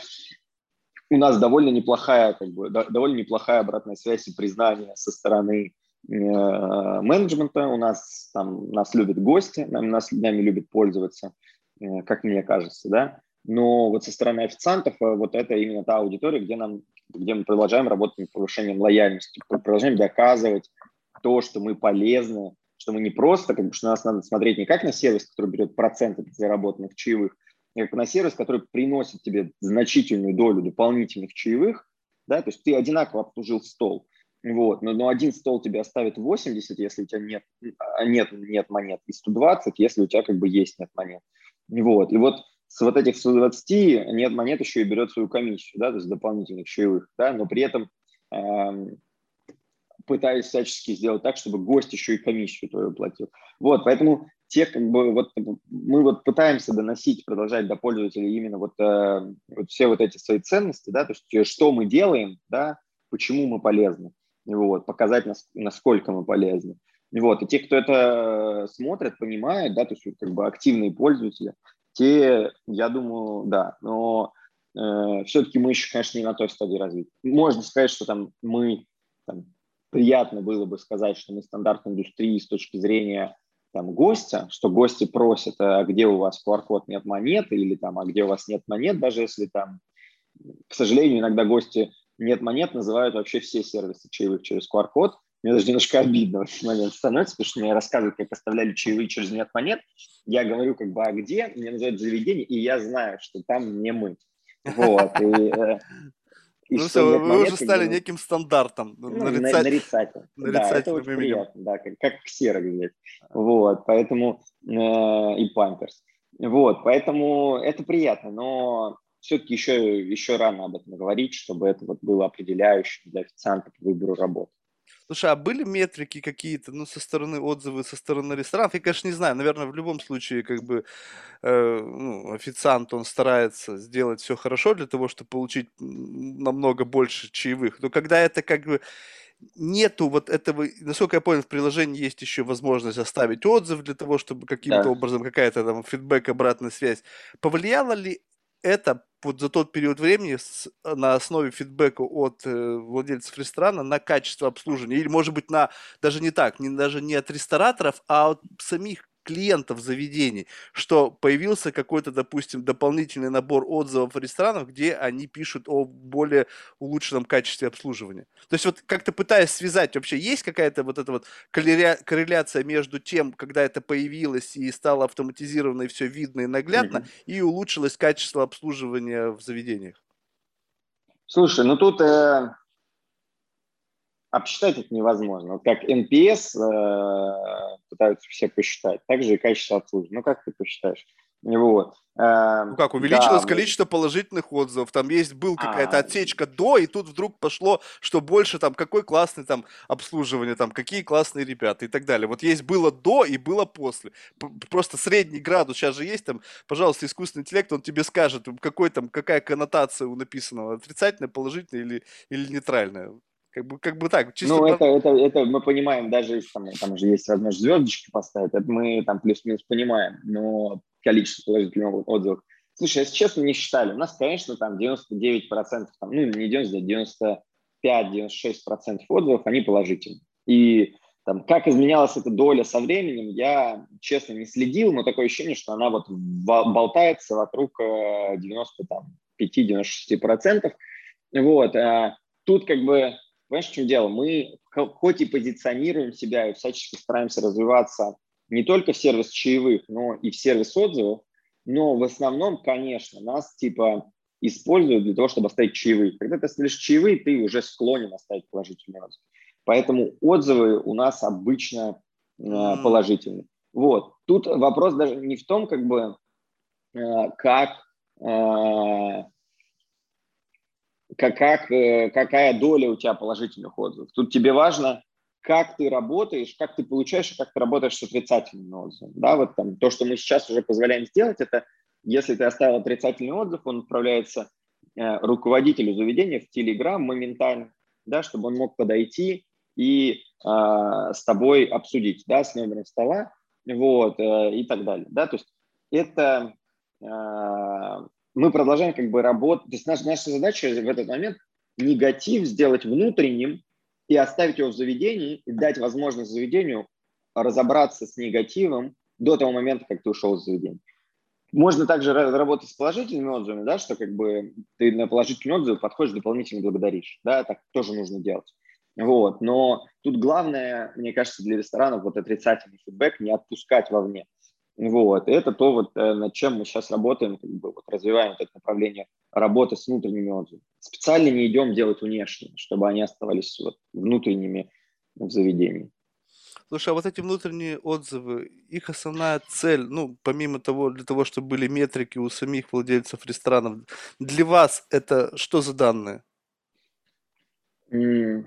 У нас довольно неплохая, как бы, довольно неплохая обратная связь и признание со стороны э, менеджмента. У нас там нас любят гости, нас, нами любят пользоваться, э, как мне кажется, да. Но вот со стороны официантов э, вот это именно та аудитория, где нам где мы продолжаем работать над повышением лояльности, продолжаем доказывать то, что мы полезны, что мы не просто, бы, что нас надо смотреть не как на сервис, который берет проценты от заработанных чаевых, а как на сервис, который приносит тебе значительную долю дополнительных чаевых, да, то есть ты одинаково обслужил стол, вот, но, но один стол тебе оставит 80, если у тебя нет, а, нет, нет монет, и 120, если у тебя как бы есть нет монет. Вот, и вот с вот этих 120 нет монет еще и берет свою комиссию, да, то есть дополнительных чаевых, да, но при этом э, пытаюсь всячески сделать так, чтобы гость еще и комиссию твою платил. Вот, поэтому те, как бы, вот мы вот пытаемся доносить, продолжать до пользователей именно вот, э, вот все вот эти свои ценности, да, то есть э, что мы делаем, да, почему мы полезны, вот, показать, насколько мы полезны. Вот, и те, кто это смотрит, понимают, да, то есть как бы активные пользователи, те, я думаю, да, но э, все-таки мы еще, конечно, не на той стадии развития. Можно сказать, что там мы, там, приятно было бы сказать, что мы стандарт индустрии с точки зрения там, гостя, что гости просят, а где у вас QR-код нет монет, или там, а где у вас нет монет, даже если там, к сожалению, иногда гости нет монет называют вообще все сервисы чаевых через QR-код. Мне даже немножко обидно в этот момент становится, потому что мне рассказывают, как оставляли чаевые через нет монет. Я говорю, как бы, а где? Мне называют заведение, и я знаю, что там не мы. Вот. И, э, и ну все, вы монет, уже стали бы, неким стандартом. Ну, нарицать... нарицатель. Да, это очень приятно, да, как, как ксерок взять. Вот, поэтому э, и памперс. Вот, поэтому это приятно, но все-таки еще, еще рано об этом говорить, чтобы это вот было определяющим для официанта по выбору работы. Слушай, а были метрики какие-то, ну, со стороны отзывы, со стороны ресторанов? Я, конечно, не знаю. Наверное, в любом случае, как бы, э, ну, официант, он старается сделать все хорошо для того, чтобы получить намного больше чаевых. Но когда это как бы нету вот этого, насколько я понял, в приложении есть еще возможность оставить отзыв для того, чтобы каким-то да. образом какая-то там фидбэк, обратная связь. Повлияло ли это вот за тот период времени с, на основе фидбэка от э, владельцев ресторана на качество обслуживания. Или, может быть, на даже не так, не, даже не от рестораторов, а от самих клиентов заведений, что появился какой-то, допустим, дополнительный набор отзывов ресторанов, где они пишут о более улучшенном качестве обслуживания. То есть вот как-то пытаясь связать, вообще есть какая-то вот эта вот корреляция между тем, когда это появилось и стало автоматизировано, и все видно и наглядно, mm-hmm. и улучшилось качество обслуживания в заведениях? Слушай, ну тут э, обсчитать это невозможно. Вот как NPS э, пытаются все посчитать, так же и качество обслуживания. Ну, как ты посчитаешь? Вот. Э, ну как, увеличилось да, количество положительных отзывов, там есть, был какая-то а, отсечка до, и тут вдруг пошло, что больше там, какой классный там обслуживание, там, какие классные ребята и так далее. Вот есть было до и было после. Просто средний градус, сейчас же есть там, пожалуйста, искусственный интеллект, он тебе скажет, какой там, какая коннотация у написанного, отрицательная, положительная или, или нейтральная. Как бы, как бы так. Чисто ну, это, это, это мы понимаем, даже если там, там же есть возможность звездочки поставить, это мы там плюс-минус понимаем, но количество положительных отзывов. Слушай, если честно, не считали. У нас, конечно, там 99%, там, ну, не 99, 95-96% отзывов, они положительные. И там, как изменялась эта доля со временем, я, честно, не следил, но такое ощущение, что она вот болтается вокруг 95-96%. Э, вот. А тут как бы Понимаешь, в чем дело? Мы хоть и позиционируем себя и всячески стараемся развиваться не только в сервис чаевых, но и в сервис отзывов, но в основном, конечно, нас типа используют для того, чтобы оставить чаевые. Когда ты оставишь чаевые, ты уже склонен оставить положительный отзыв. Поэтому отзывы у нас обычно э, положительные. Вот. Тут вопрос даже не в том, как бы, э, как э, как, как, э, какая доля у тебя положительных отзывов. Тут тебе важно, как ты работаешь, как ты получаешь, как ты работаешь с отрицательными отзывами. Да, вот там то, что мы сейчас уже позволяем сделать, это если ты оставил отрицательный отзыв, он отправляется э, руководителю заведения в Telegram моментально, да, чтобы он мог подойти и э, с тобой обсудить, да, с номером стола, вот, э, и так далее, да, то есть это э, мы продолжаем как бы работать. То есть наша, наша задача в этот момент негатив сделать внутренним и оставить его в заведении, и дать возможность заведению разобраться с негативом до того момента, как ты ушел из заведения. Можно также работать с положительными отзывами, да, что как бы ты на положительный отзыв подходишь, дополнительно благодаришь. Да, так тоже нужно делать. Вот. Но тут главное, мне кажется, для ресторанов вот отрицательный фидбэк не отпускать вовне. Вот. И это то, вот, э, над чем мы сейчас работаем, как бы, вот, развиваем это направление работы с внутренними отзывами. Специально не идем делать внешние, чтобы они оставались вот, внутренними в заведении. Слушай, а вот эти внутренние отзывы, их основная цель, ну, помимо того, для того, чтобы были метрики у самих владельцев ресторанов, для вас это что за данные? Mm.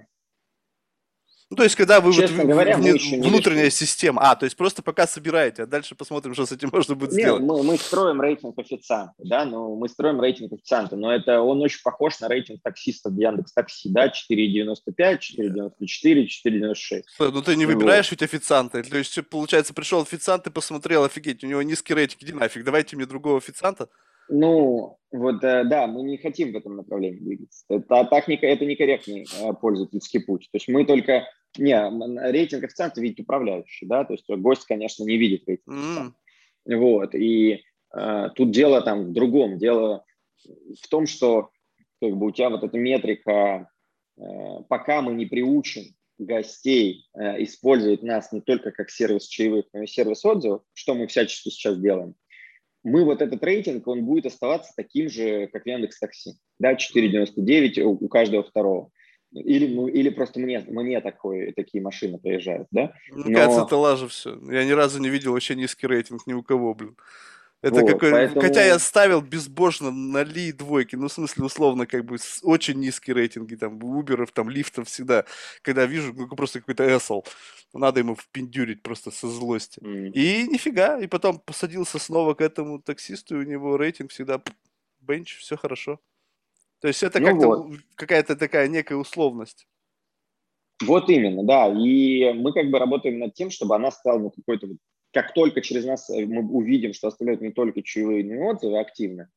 Ну, то есть, когда вы Честно вот, говоря, вне, внутренняя система, а, то есть просто пока собираете, а дальше посмотрим, что с этим можно будет Нет, сделать. Мы, мы строим рейтинг официанта, да, ну, мы строим рейтинг официанта, но это он очень похож на рейтинг таксистов Яндекс Такси, да, 4,95, 4,94, 4,96. Ну, ты не выбираешь вот. ведь официанта, то есть, получается, пришел официант и посмотрел, офигеть, у него низкий рейтинг, иди нафиг, давайте мне другого официанта. Ну, вот э, да, мы не хотим в этом направлении двигаться. Это, так не, это некорректный э, пользовательский путь. То есть мы только... Не, рейтинг официанта видит управляющий, да, то есть гость, конечно, не видит рейтинг официанта. Mm. Вот, и э, тут дело там в другом. Дело в том, что как бы у тебя вот эта метрика, э, пока мы не приучим гостей э, использовать нас не только как сервис чаевых, но и сервис отзывов, что мы всячески сейчас делаем, мы вот этот рейтинг, он будет оставаться таким же, как Яндекс Такси, да, 4,99 у, у каждого второго. Или, ну, или просто мне, мне такой, такие машины приезжают, да? Мне Но... кажется, это лажа все. Я ни разу не видел вообще низкий рейтинг ни у кого, блин. Это вот, какой... поэтому... Хотя я ставил безбожно на ли двойки, ну, в смысле, условно, как бы, очень низкие рейтинги, там, уберов, там, лифтов всегда, когда вижу, ну, просто какой-то эсл, надо ему впендюрить просто со злости. Mm. И нифига, и потом посадился снова к этому таксисту, и у него рейтинг всегда бенч, все хорошо. То есть это ну как-то вот. какая-то такая некая условность. Вот именно, да. И мы как бы работаем над тем, чтобы она стала ну, какой-то как только через нас э, мы увидим, что оставляют не только чаевые, но и отзывы активно,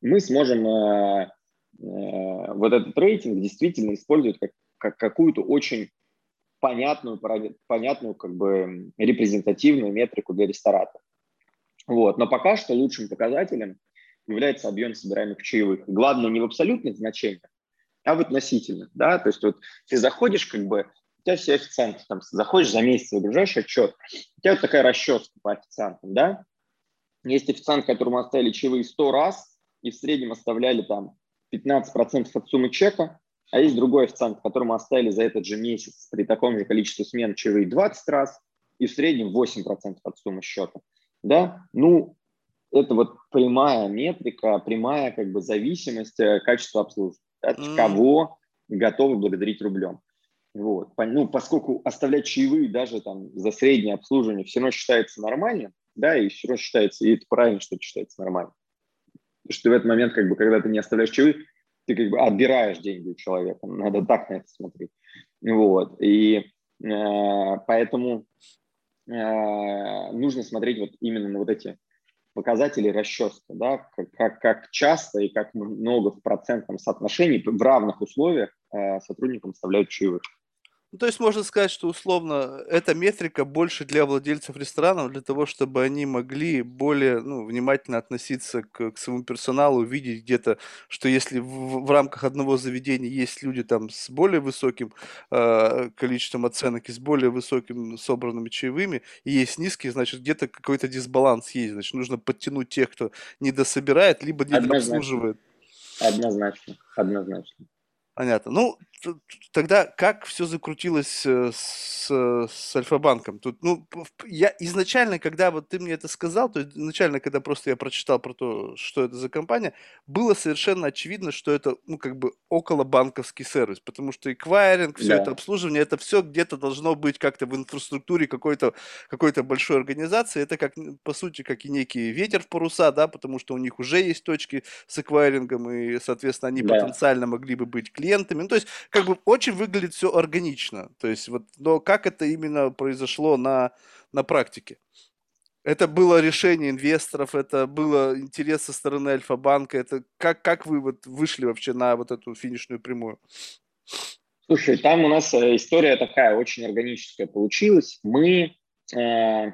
мы сможем э, э, вот этот рейтинг действительно использовать как, как какую-то очень понятную, понятную как бы репрезентативную метрику для ресторатора. Вот. Но пока что лучшим показателем является объем собираемых чаевых. Главное не в абсолютных значениях, а в относительных. Да? То есть вот ты заходишь как бы у тебя все официанты, там, заходишь за месяц, выгружаешь отчет, у тебя вот такая расчетка по официантам, да? Есть официант, которому оставили чаевые 100 раз, и в среднем оставляли там 15% от суммы чека, а есть другой официант, которому оставили за этот же месяц при таком же количестве смен чаевые 20 раз, и в среднем 8% от суммы счета. Да? Ну, это вот прямая метрика, прямая как бы зависимость э, качества обслуживания. От mm. кого готовы благодарить рублем. Вот. Ну, поскольку оставлять чаевые даже там за среднее обслуживание все равно считается нормальным, да, и все равно считается, и это правильно, что это считается нормальным. Потому что в этот момент, как бы, когда ты не оставляешь чаевые, ты как бы отбираешь деньги у человека. Надо так на это смотреть. Вот. И э, поэтому э, нужно смотреть вот именно на вот эти показатели расчетки, да, как, как часто и как много в процентном соотношении в равных условиях э, сотрудникам оставляют чаевых. Ну, то есть можно сказать, что условно эта метрика больше для владельцев ресторанов, для того, чтобы они могли более ну, внимательно относиться к, к своему персоналу, видеть где-то, что если в, в рамках одного заведения есть люди там с более высоким э, количеством оценок и с более высоким собранными чаевыми, и есть низкие, значит где-то какой-то дисбаланс есть, значит нужно подтянуть тех, кто недособирает, либо недообслуживает. Однозначно, однозначно. Понятно. Ну, тогда как все закрутилось э, с, с Альфа-банком? Тут, ну, я изначально, когда вот ты мне это сказал, то есть изначально, когда просто я прочитал про то, что это за компания, было совершенно очевидно, что это, ну, как бы около банковский сервис, потому что эквайринг, все да. это обслуживание, это все где-то должно быть как-то в инфраструктуре какой-то какой большой организации. Это как, по сути, как и некий ветер в паруса, да, потому что у них уже есть точки с эквайрингом, и, соответственно, они да. потенциально могли бы быть клиентами. Ну, то есть как бы очень выглядит все органично. То есть вот, но как это именно произошло на, на практике? Это было решение инвесторов, это было интерес со стороны Альфа-банка. Это как, как вы вот вышли вообще на вот эту финишную прямую? Слушай, там у нас э, история такая очень органическая получилась. Мы, э,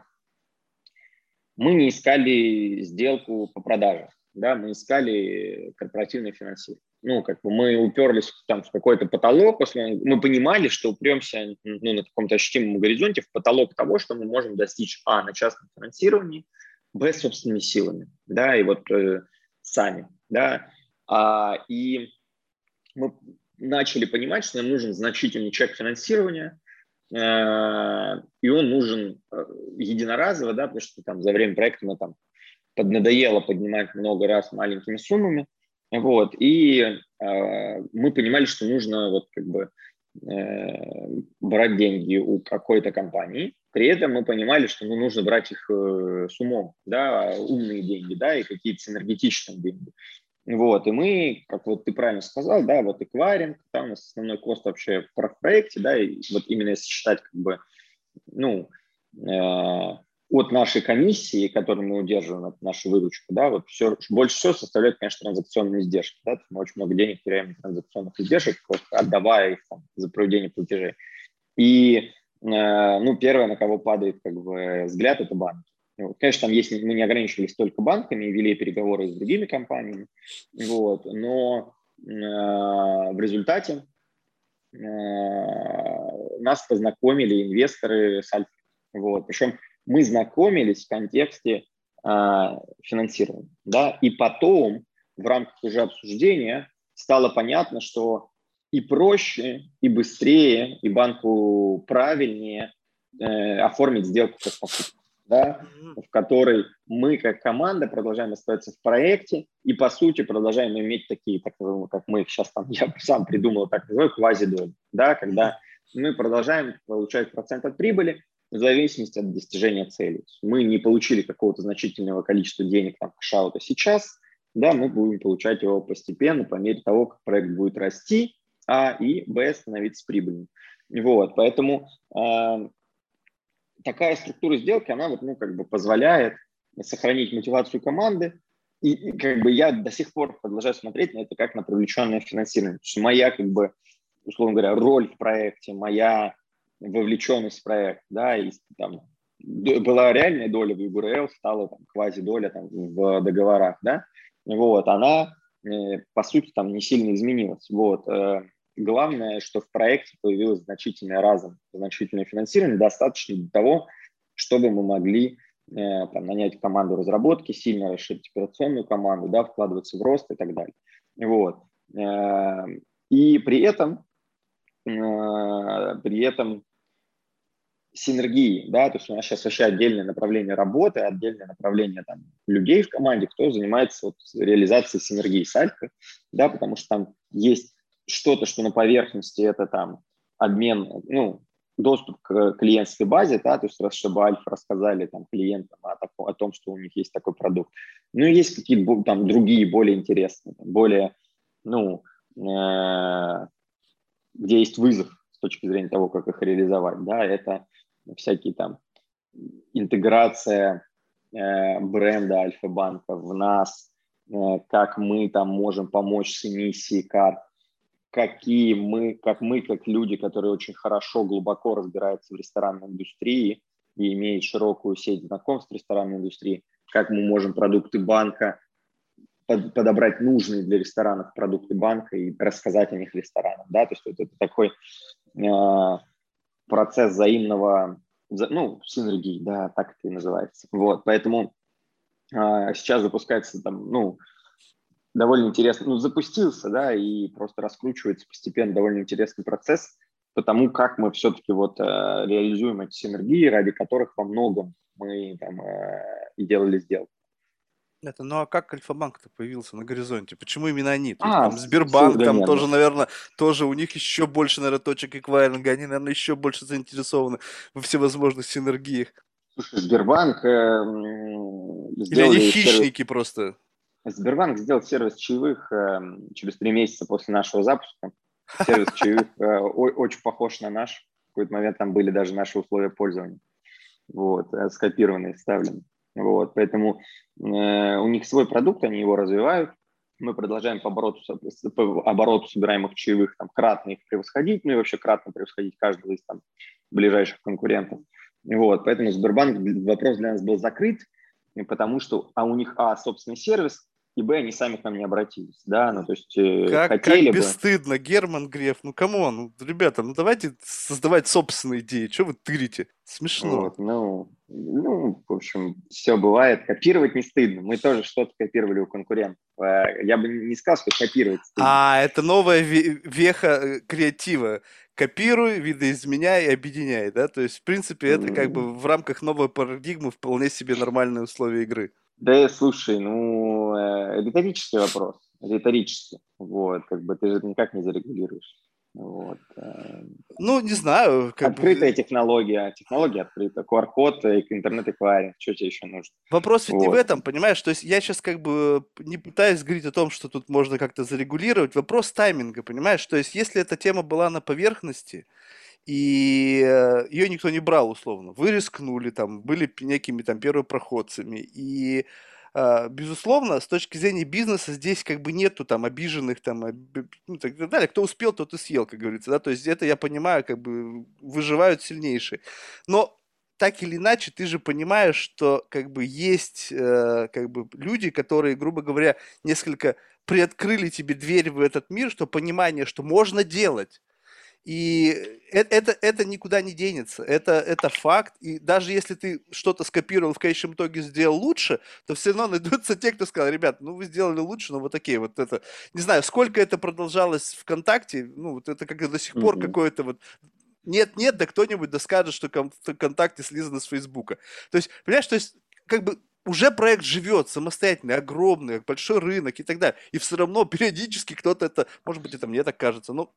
мы не искали сделку по продаже, да, мы искали корпоративное финансирование ну, как бы мы уперлись там в какой-то потолок, мы понимали, что упремся ну, на каком-то ощутимом горизонте в потолок того, что мы можем достичь, а, на частном финансировании, б, собственными силами, да, и вот э, сами, да, а, и мы начали понимать, что нам нужен значительный чек финансирования, э, и он нужен э, единоразово, да, потому что там за время проекта мы там поднадоело поднимать много раз маленькими суммами, вот, и э, мы понимали, что нужно вот как бы э, брать деньги у какой-то компании. При этом мы понимали, что ну, нужно брать их э, с умом, да, умные деньги, да, и какие-то синергетичные деньги. Вот, и мы, как вот ты правильно сказал, да, вот эквайринг, там у нас основной кост вообще в проекте, да, и вот именно если считать как бы, ну, э, от нашей комиссии, которую мы удерживаем, от нашу выручку, да, вот все, больше всего составляют, конечно, транзакционные издержки. Да, мы очень много денег теряем на транзакционных издержек, просто отдавая их там, за проведение платежей. И, э, ну, первое, на кого падает как бы, взгляд, это банки. Вот, конечно, там есть, мы не ограничивались только банками, вели переговоры с другими компаниями, вот, но э, в результате э, нас познакомили инвесторы с Альфой. Вот. Причем мы знакомились в контексте э, финансирования. Да? И потом, в рамках уже обсуждения, стало понятно, что и проще, и быстрее, и банку правильнее э, оформить сделку как покупку, да, в которой мы как команда продолжаем оставаться в проекте и, по сути, продолжаем иметь такие, так называемые, как мы их сейчас там, [laughs] я сам придумал, так называемые, квазидоли, да, когда мы продолжаем получать процент от прибыли, в зависимости от достижения цели. Мы не получили какого-то значительного количества денег там кэшаута сейчас, да, мы будем получать его постепенно по мере того, как проект будет расти, а и б становиться прибыльным. Вот, поэтому э, такая структура сделки, она вот, ну, как бы позволяет сохранить мотивацию команды, и, и как бы я до сих пор продолжаю смотреть на это как на привлеченное финансирование. То есть моя, как бы, условно говоря, роль в проекте, моя вовлеченность в проект, да, и там была реальная доля в ЮГРЛ, стала там квази-доля там, в договорах, да, вот, она, э, по сути, там не сильно изменилась, вот. Э, главное, что в проекте появилось значительное разом, значительное финансирование, достаточно для того, чтобы мы могли э, там, нанять команду разработки, сильно расширить операционную команду, да, вкладываться в рост и так далее. Вот. И при этом, при этом синергии, да, то есть у нас сейчас вообще отдельное направление работы, отдельное направление там, людей в команде, кто занимается вот, реализацией синергии с Альфой, да, потому что там есть что-то, что на поверхности это там обмен, ну, доступ к клиентской базе, да, то есть раз, чтобы Альфа рассказали там клиентам о, о том, что у них есть такой продукт. Ну, есть какие-то там другие более интересные, более, ну, э, где есть вызов с точки зрения того, как их реализовать, да, это всякие там интеграция э, бренда Альфа-банка в нас, э, как мы там можем помочь с эмиссией карт, какие мы, как мы, как люди, которые очень хорошо, глубоко разбираются в ресторанной индустрии и имеют широкую сеть знакомств в ресторанной индустрии, как мы можем продукты банка под, подобрать нужные для ресторанов продукты банка и рассказать о них ресторанам, да, то есть это, это такой э, процесс взаимного, ну, синергии, да, так это и называется. Вот, поэтому а, сейчас запускается там, ну, довольно интересно, ну, запустился, да, и просто раскручивается постепенно довольно интересный процесс, потому как мы все-таки вот э, реализуем эти синергии, ради которых во многом мы там э, делали сделку. Это, ну а как Альфа-банк-то появился на горизонте? Почему именно они? То а, там Сбербанк, там тоже, наверное, тоже у них еще больше, наверное, точек эквайринга, они, наверное, еще больше заинтересованы во всевозможных синергиях. Слушай, Сбербанк э, Или они хищники сервис... просто? Сбербанк сделал сервис чаевых э, через три месяца после нашего запуска. Сервис чаевых э, очень похож на наш. В какой-то момент там были даже наши условия пользования. Вот, э, скопированные, вставлены. Вот, поэтому э, у них свой продукт, они его развивают. Мы продолжаем по обороту, по обороту собираемых чаевых там, кратно их превосходить, ну и вообще кратно превосходить каждого из там, ближайших конкурентов. Вот, поэтому Сбербанк, вопрос для нас был закрыт, потому что а у них, а, собственный сервис, и б, они сами к нам не обратились, да, ну, то есть э, как, хотели как бы... бесстыдно, Герман Греф, ну, come on, ну, ребята, ну, давайте создавать собственные идеи, что вы тырите, смешно. Вот, ну, ну, в общем, все бывает, копировать не стыдно, мы тоже что-то копировали у конкурентов, э, я бы не сказал, что копировать стыдно. А, это новая веха э, креатива, копируй, видоизменяй и объединяй, да, то есть, в принципе, это как бы в рамках новой парадигмы вполне себе нормальные условия игры. Да, слушай, ну, э, риторический вопрос, риторический, вот, как бы ты же никак не зарегулируешь. Вот. Э, ну, не знаю. Как Открытая бы... технология. Технология открыта. QR-код, интернет-эквайринг. Что тебе еще нужно? Вопрос ведь вот. не в этом, понимаешь? То есть я сейчас как бы не пытаюсь говорить о том, что тут можно как-то зарегулировать. Вопрос тайминга, понимаешь? То есть если эта тема была на поверхности, и э, ее никто не брал, условно. Вы рискнули, там, были некими там первопроходцами, и а, безусловно, с точки зрения бизнеса здесь как бы нету там обиженных там, ну, так далее. Кто успел, тот и съел, как говорится, да, то есть это я понимаю, как бы выживают сильнейшие. Но так или иначе, ты же понимаешь, что как бы есть э, как бы люди, которые, грубо говоря, несколько приоткрыли тебе дверь в этот мир, что понимание, что можно делать, и это, это, это никуда не денется, это, это факт. И даже если ты что-то скопировал, в конечном итоге сделал лучше, то все равно [laughs] найдутся те, кто сказал, ребят, ну вы сделали лучше, но вот такие вот это... Не знаю, сколько это продолжалось ВКонтакте, ну вот это как до сих пор mm-hmm. какое-то вот нет, нет, да кто-нибудь да скажет, что ВКонтакте слизано с Фейсбука. То есть, понимаешь, то есть, как бы уже проект живет самостоятельно, огромный, большой рынок и так далее. И все равно периодически кто-то это, может быть, это мне так кажется, но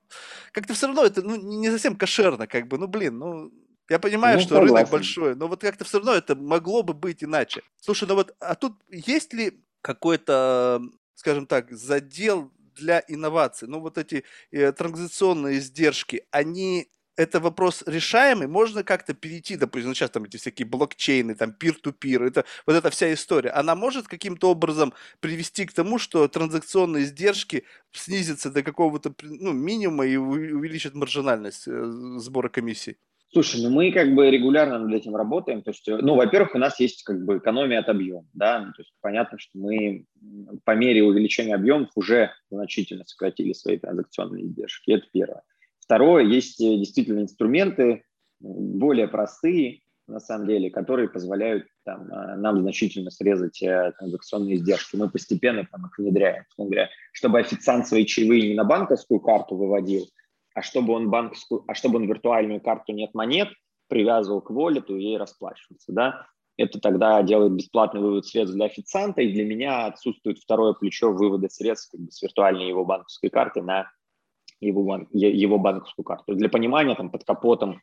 как-то все равно это ну, не совсем кошерно, как бы, ну, блин, ну, я понимаю, ну, что согласен. рынок большой, но вот как-то все равно это могло бы быть иначе. Слушай, ну вот, а тут есть ли какой-то, скажем так, задел для инноваций? Ну вот эти э, транзакционные издержки, они это вопрос решаемый, можно как-то перейти, допустим, ну, сейчас там эти всякие блокчейны, там пир-ту-пир, это вот эта вся история, она может каким-то образом привести к тому, что транзакционные издержки снизятся до какого-то ну, минимума и увеличат маржинальность э, сбора комиссий? Слушай, ну мы как бы регулярно над этим работаем. То есть, ну, во-первых, у нас есть как бы экономия от объема, да, ну, то есть понятно, что мы по мере увеличения объемов уже значительно сократили свои транзакционные издержки. Это первое. Второе, есть э, действительно инструменты более простые, на самом деле, которые позволяют там, э, нам значительно срезать э, транзакционные издержки. Мы постепенно там, их внедряем. Говоря, чтобы официант свои чаевые не на банковскую карту выводил, а чтобы он банковскую, а чтобы он виртуальную карту нет монет привязывал к волету и ей расплачивался. Да? Это тогда делает бесплатный вывод средств для официанта, и для меня отсутствует второе плечо вывода средств как бы, с виртуальной его банковской карты на его, его банковскую карту. Для понимания, там под капотом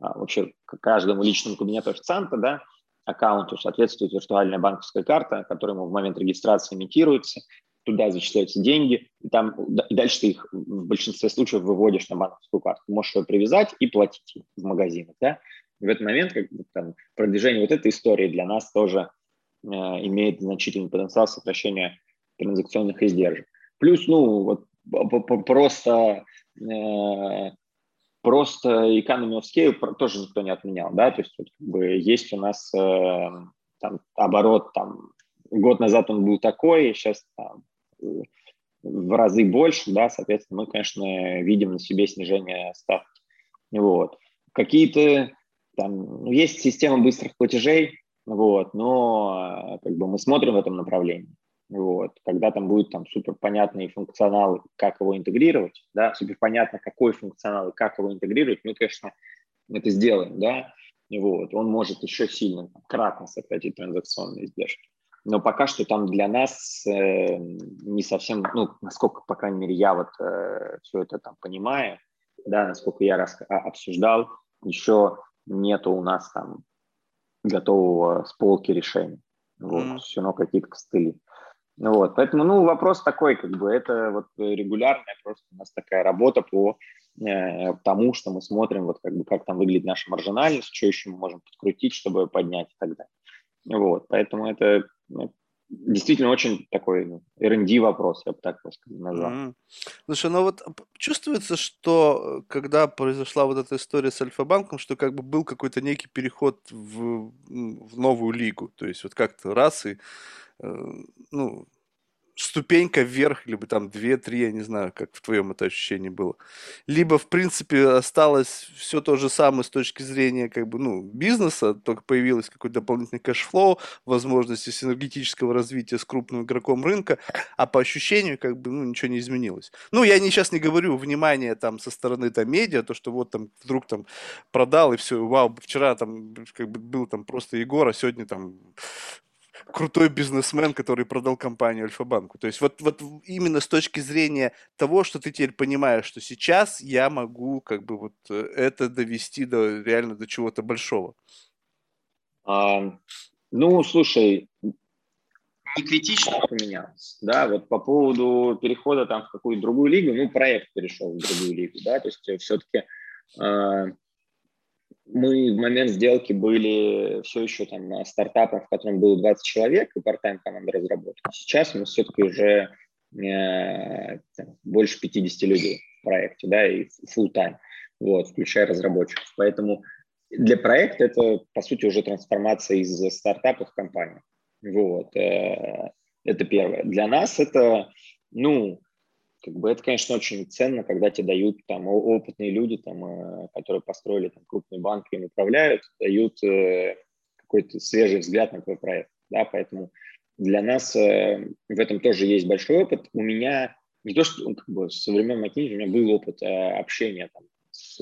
а, вообще каждому личному кабинету официанта, да, аккаунту соответствует виртуальная банковская карта, которая ему в момент регистрации имитируется, туда зачисляются деньги, и, там, и дальше ты их в большинстве случаев выводишь на банковскую карту. Можешь ее привязать и платить в магазинах. Да? в этот момент как бы, там, продвижение вот этой истории для нас тоже э, имеет значительный потенциал сокращения транзакционных издержек. Плюс, ну, вот просто э, просто economy of scale тоже никто не отменял, да, то есть вот, как бы, есть у нас э, там оборот там год назад он был такой, сейчас там, в разы больше, да, соответственно, мы, конечно, видим на себе снижение ставки. Вот. Какие-то там, ну, есть система быстрых платежей, вот, но как бы мы смотрим в этом направлении. Вот. Когда там будет там супер понятный функционал, как его интегрировать, да, супер понятно, какой функционал и как его интегрировать, мы, конечно, это сделаем, да, вот. Он может еще сильно, там, кратно сократить транзакционные издержки. Но пока что там для нас э, не совсем, ну, насколько, по крайней мере, я вот э, все это там понимаю, да, насколько я раз, а, обсуждал, еще нету у нас там готового с полки решения. Вот, mm. все равно какие-то костыли. Вот, поэтому, ну, вопрос такой, как бы, это вот регулярная просто у нас такая работа по э, тому, что мы смотрим, вот, как бы, как там выглядит наша маржинальность, что еще мы можем подкрутить, чтобы поднять и так далее. Вот, поэтому это ну, действительно очень такой ну, R&D вопрос, я бы так назвал. Mm-hmm. Слушай, ну вот чувствуется, что э, когда произошла вот эта история с Альфа-банком, что как бы был какой-то некий переход в, в новую лигу, то есть вот как-то раз и ну, ступенька вверх, либо там две-три, я не знаю, как в твоем это ощущении было. Либо, в принципе, осталось все то же самое с точки зрения, как бы, ну, бизнеса, только появилось какой-то дополнительный cashflow, возможности синергетического развития с крупным игроком рынка, а по ощущению, как бы, ну, ничего не изменилось. Ну, я не, сейчас не говорю внимание там со стороны там медиа, то, что вот там вдруг там продал и все, вау, вчера там как бы был там просто Егор, а сегодня там крутой бизнесмен, который продал компанию Альфа-банку. То есть вот, вот именно с точки зрения того, что ты теперь понимаешь, что сейчас я могу как бы вот э, это довести до реально до чего-то большого. А, ну, слушай, не критично поменялось, да, вот по поводу перехода там в какую-то другую лигу, ну, проект перешел в другую лигу, да, то есть все-таки э, мы в момент сделки были все еще там на стартапах, в котором было 20 человек и part-time команда разработки. Сейчас мы все-таки уже э, больше 50 людей в проекте, да, и full-time, вот, включая разработчиков. Поэтому для проекта это, по сути, уже трансформация из стартапа в компанию. Вот, э, это первое. Для нас это, ну, как бы это, конечно, очень ценно, когда тебе дают там опытные люди, там, э, которые построили там, крупный банк им управляют, дают э, какой-то свежий взгляд на твой проект. Да, поэтому для нас в этом тоже есть большой опыт. У меня не то, что как бы, со времен McKinsey у меня был опыт общения там, с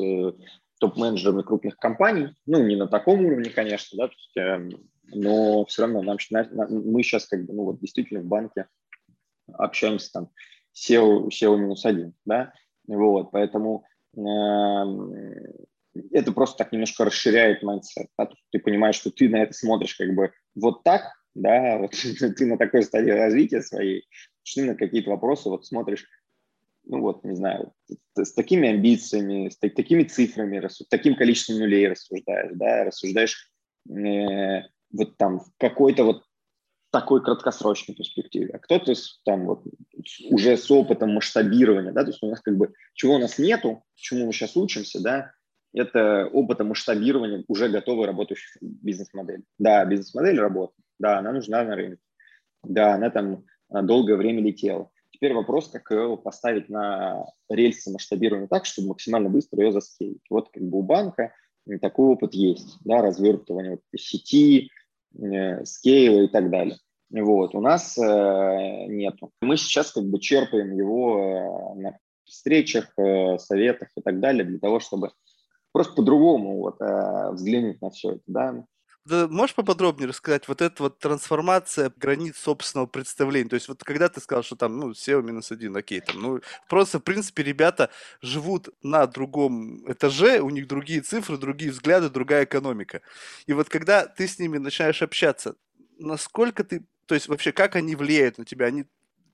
топ-менеджерами крупных компаний, ну, не на таком уровне, конечно, да, есть, э, но все равно нам, мы сейчас как бы, ну, вот действительно в банке общаемся там SEO, SEO минус один, да, вот, поэтому э, это просто так немножко расширяет mindset, да? ты понимаешь, что ты на это смотришь как бы вот так, да, вот [laughs] ты на такой стадии развития своей, что на какие-то вопросы вот смотришь ну вот, не знаю, с такими амбициями, с такими цифрами, с таким количеством нулей рассуждаешь, да, рассуждаешь э, вот там какой-то вот такой краткосрочной перспективе, а кто-то там вот уже с опытом масштабирования, да, то есть у нас как бы, чего у нас нету, чему мы сейчас учимся, да, это опыта масштабирования уже готовой работающей бизнес-модели. Да, бизнес-модель работает, да, она нужна на рынке, да, она там долгое время летела. Теперь вопрос, как его поставить на рельсы масштабирования так, чтобы максимально быстро ее заскейлить. Вот как бы у банка такой опыт есть, да, развертывание вот сети, э, скейла и так далее. Вот, у нас э, нету. Мы сейчас как бы черпаем его э, на встречах, э, советах и так далее для того, чтобы просто по-другому вот, э, взглянуть на все это, да. Да, можешь поподробнее рассказать вот эта вот трансформация границ собственного представления? То есть вот когда ты сказал, что там, ну, SEO минус один, окей, там, ну, просто, в принципе, ребята живут на другом этаже, у них другие цифры, другие взгляды, другая экономика. И вот когда ты с ними начинаешь общаться, насколько ты, то есть вообще как они влияют на тебя? Они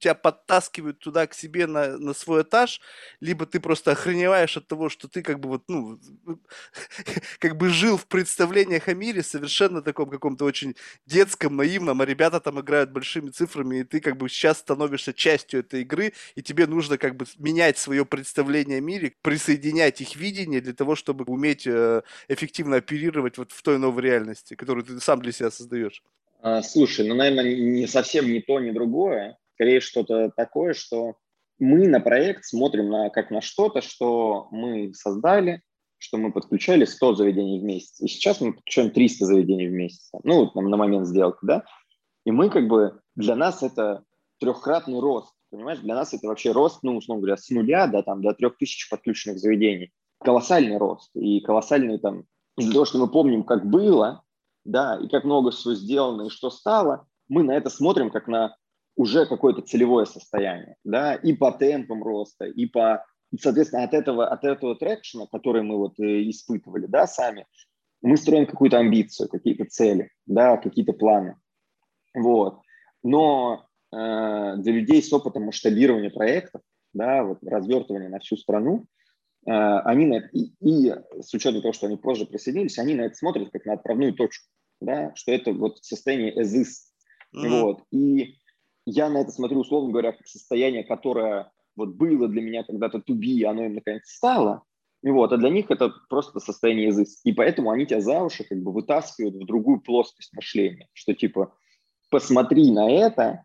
тебя подтаскивают туда к себе на, на свой этаж, либо ты просто охреневаешь от того, что ты как бы вот, ну, [laughs] как бы жил в представлениях о мире совершенно таком каком-то очень детском, наивном, а ребята там играют большими цифрами, и ты как бы сейчас становишься частью этой игры, и тебе нужно как бы менять свое представление о мире, присоединять их видение для того, чтобы уметь э, эффективно оперировать вот в той новой реальности, которую ты сам для себя создаешь. А, слушай, ну, наверное, не совсем ни то, ни другое скорее что-то такое, что мы на проект смотрим на, как на что-то, что мы создали, что мы подключали 100 заведений в месяц. И сейчас мы подключаем 300 заведений в месяц. Ну, вот на, момент сделки, да. И мы как бы, для нас это трехкратный рост. Понимаешь, для нас это вообще рост, ну, условно говоря, с нуля да, там, до трех тысяч подключенных заведений. Колоссальный рост. И колоссальный там, из-за того, что мы помним, как было, да, и как много всего сделано, и что стало, мы на это смотрим как на уже какое-то целевое состояние, да, и по темпам роста, и по, соответственно, от этого, от этого трекшена, который мы вот э, испытывали, да, сами, мы строим какую-то амбицию, какие-то цели, да, какие-то планы, вот. Но э, для людей с опытом масштабирования проектов, да, вот развертывания на всю страну, э, они на, и, и с учетом того, что они позже присоединились, они на это смотрят как на отправную точку, да, что это вот состояние is, mm-hmm. вот. И я на это смотрю, условно говоря, как состояние, которое вот было для меня когда-то be, оно им наконец стало, и вот, а для них это просто состояние язык. И поэтому они тебя за уши как бы вытаскивают в другую плоскость мышления, что типа посмотри на это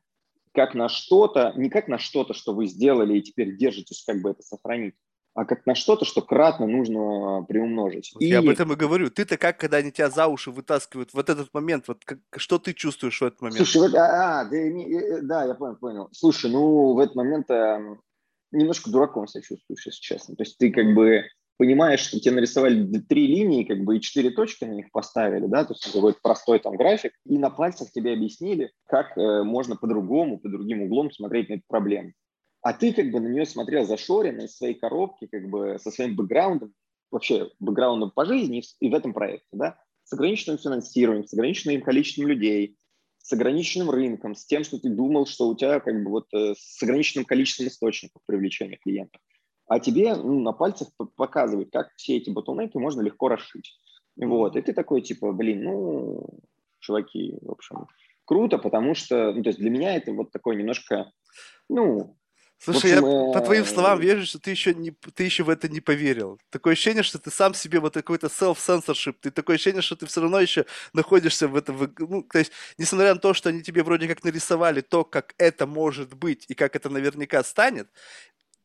как на что-то, не как на что-то, что вы сделали и теперь держитесь как бы это сохранить, а как на что-то, что кратно нужно приумножить. Вот и... Я об этом и говорю. Ты-то как, когда они тебя за уши вытаскивают вот этот момент, вот как, что ты чувствуешь в этот момент? Слушай, вот, а, а, да, не, да, я понял, понял. Слушай, ну в этот момент э, немножко дураком себя чувствуешь, если честно. То есть ты как бы понимаешь, что тебе нарисовали три линии, как бы и четыре точки на них поставили, да, то есть какой-то простой там график, и на пальцах тебе объяснили, как э, можно по-другому, по другим углом смотреть на эту проблему. А ты как бы на нее смотрел зашоренно из своей коробки, как бы со своим бэкграундом, вообще бэкграундом по жизни и в этом проекте, да, с ограниченным финансированием, с ограниченным количеством людей, с ограниченным рынком, с тем, что ты думал, что у тебя как бы вот э, с ограниченным количеством источников привлечения клиентов. А тебе ну, на пальцах показывают, как все эти ботлнеки можно легко расшить. Вот, и ты такой, типа, блин, ну, чуваки, в общем, круто, потому что, ну, то есть для меня это вот такой немножко, ну, Слушай, общем, я по твоим словам вижу, что ты еще, не, ты еще в это не поверил. Такое ощущение, что ты сам себе вот какой-то self-censorship, ты такое ощущение, что ты все равно еще находишься в этом, ну, то есть, несмотря на то, что они тебе вроде как нарисовали то, как это может быть и как это наверняка станет,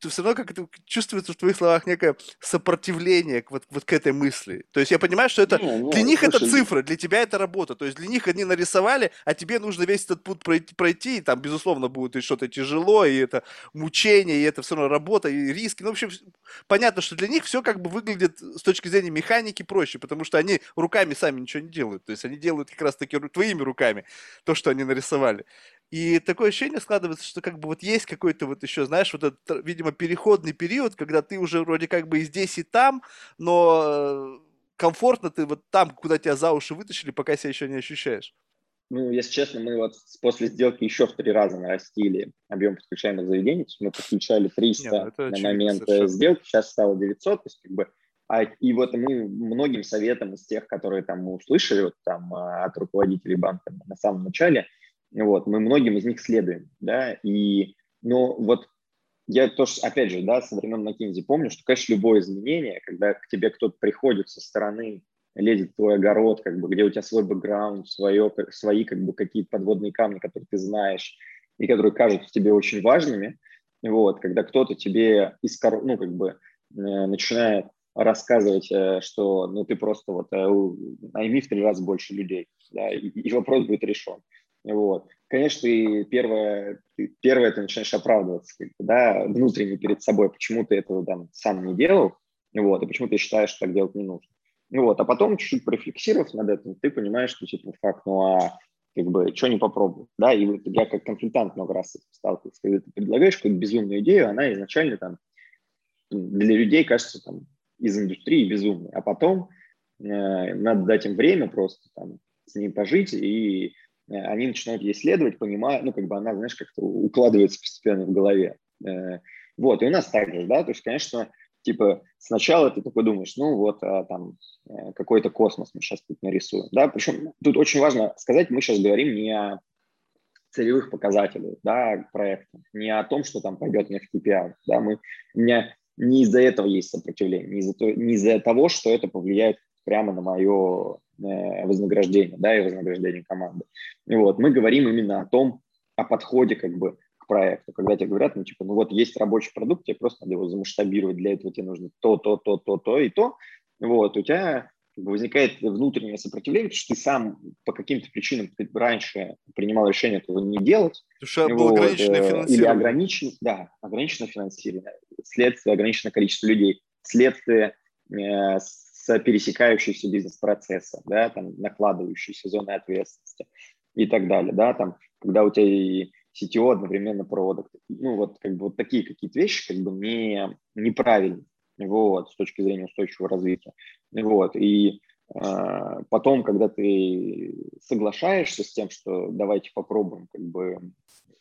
то все равно как это чувствуется в твоих словах некое сопротивление к, вот, вот к этой мысли. То есть я понимаю, что это не, не, для них слушай, это цифры, для тебя это работа. То есть для них они нарисовали, а тебе нужно весь этот путь пройти, пройти и там, безусловно, будет и что-то тяжело, и это мучение, и это все равно работа, и риски. Ну, в общем, понятно, что для них все как бы выглядит с точки зрения механики проще, потому что они руками сами ничего не делают. То есть они делают как раз-таки твоими руками то, что они нарисовали. И такое ощущение складывается, что как бы вот есть какой-то вот еще, знаешь, вот этот, видимо, переходный период, когда ты уже вроде как бы и здесь, и там, но э, комфортно ты вот там, куда тебя за уши вытащили, пока себя еще не ощущаешь. Ну, если честно, мы вот после сделки еще в три раза нарастили объем подключаемых заведений. То есть мы подключали 300 Нет, ну, на момент э, совершенно. сделки, сейчас стало 900. То есть как бы а, и вот мы многим советам из тех, которые там мы услышали вот, там, от руководителей банка на самом начале, вот, мы многим из них следуем, да, и, ну, вот я тоже, опять же, да, со времен McKinsey помню, что, конечно, любое изменение, когда к тебе кто-то приходит со стороны, лезет в твой огород, как бы, где у тебя свой бэкграунд, свое, свои как бы какие-то подводные камни, которые ты знаешь и которые кажутся тебе очень важными, вот, когда кто-то тебе из, ну, как бы, э, начинает рассказывать, э, что, ну, ты просто вот э, найми в три раза больше людей, да, и, и вопрос будет решен. Вот. Конечно, ты первое, ты первое ты начинаешь оправдываться, да, внутренне перед собой, почему ты этого там сам не делал, вот, и почему ты считаешь, что так делать не нужно. Вот, а потом, чуть-чуть порефлексировав над этим, ты понимаешь, что, типа, факт, ну, а как бы, что не попробую, да, и вот я как консультант много раз сталкивался, когда ты предлагаешь какую-то безумную идею, она изначально там для людей кажется там из индустрии безумной, а потом э, надо дать им время просто там с ней пожить и они начинают ей следовать, понимая, ну, как бы она, знаешь, как-то укладывается постепенно в голове. Э, вот, и у нас так же, да, то есть, конечно, типа сначала ты такой думаешь, ну вот а, там э, какой-то космос мы сейчас тут нарисуем, да, причем тут очень важно сказать, мы сейчас говорим не о целевых показателях, да, проекта, не о том, что там пойдет в KPI, да, мы, у меня не из-за этого есть сопротивление, не из-за, не из-за того, что это повлияет прямо на мое Э, вознаграждения, да, и вознаграждение команды. И вот мы говорим именно о том, о подходе как бы к проекту, когда тебе говорят, ну, типа, ну, вот есть рабочий продукт, тебе просто надо его замасштабировать, для этого тебе нужно то, то, то, то, то и то, вот, у тебя как бы возникает внутреннее сопротивление, потому что ты сам по каким-то причинам ты раньше принимал решение этого не делать. Потому что вот, ограниченное финансирование. Или ограничен, да, ограниченное финансирование, следствие ограниченное количество людей, следствие э, с бизнес-процесса, да, там, накладывающиеся зоны ответственности и так далее, да, там, когда у тебя и CTO одновременно продукт, ну, вот, как бы, вот такие какие-то вещи, как бы, не, неправильные, вот, с точки зрения устойчивого развития, вот, и э, потом, когда ты соглашаешься с тем, что давайте попробуем, как бы,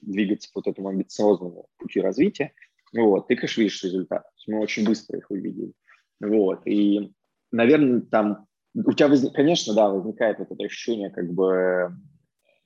двигаться по вот этому амбициозному пути развития, вот, ты, конечно, видишь результат. Мы очень быстро их увидели. Вот, и наверное, там у тебя, возник, конечно, да, возникает вот это ощущение как бы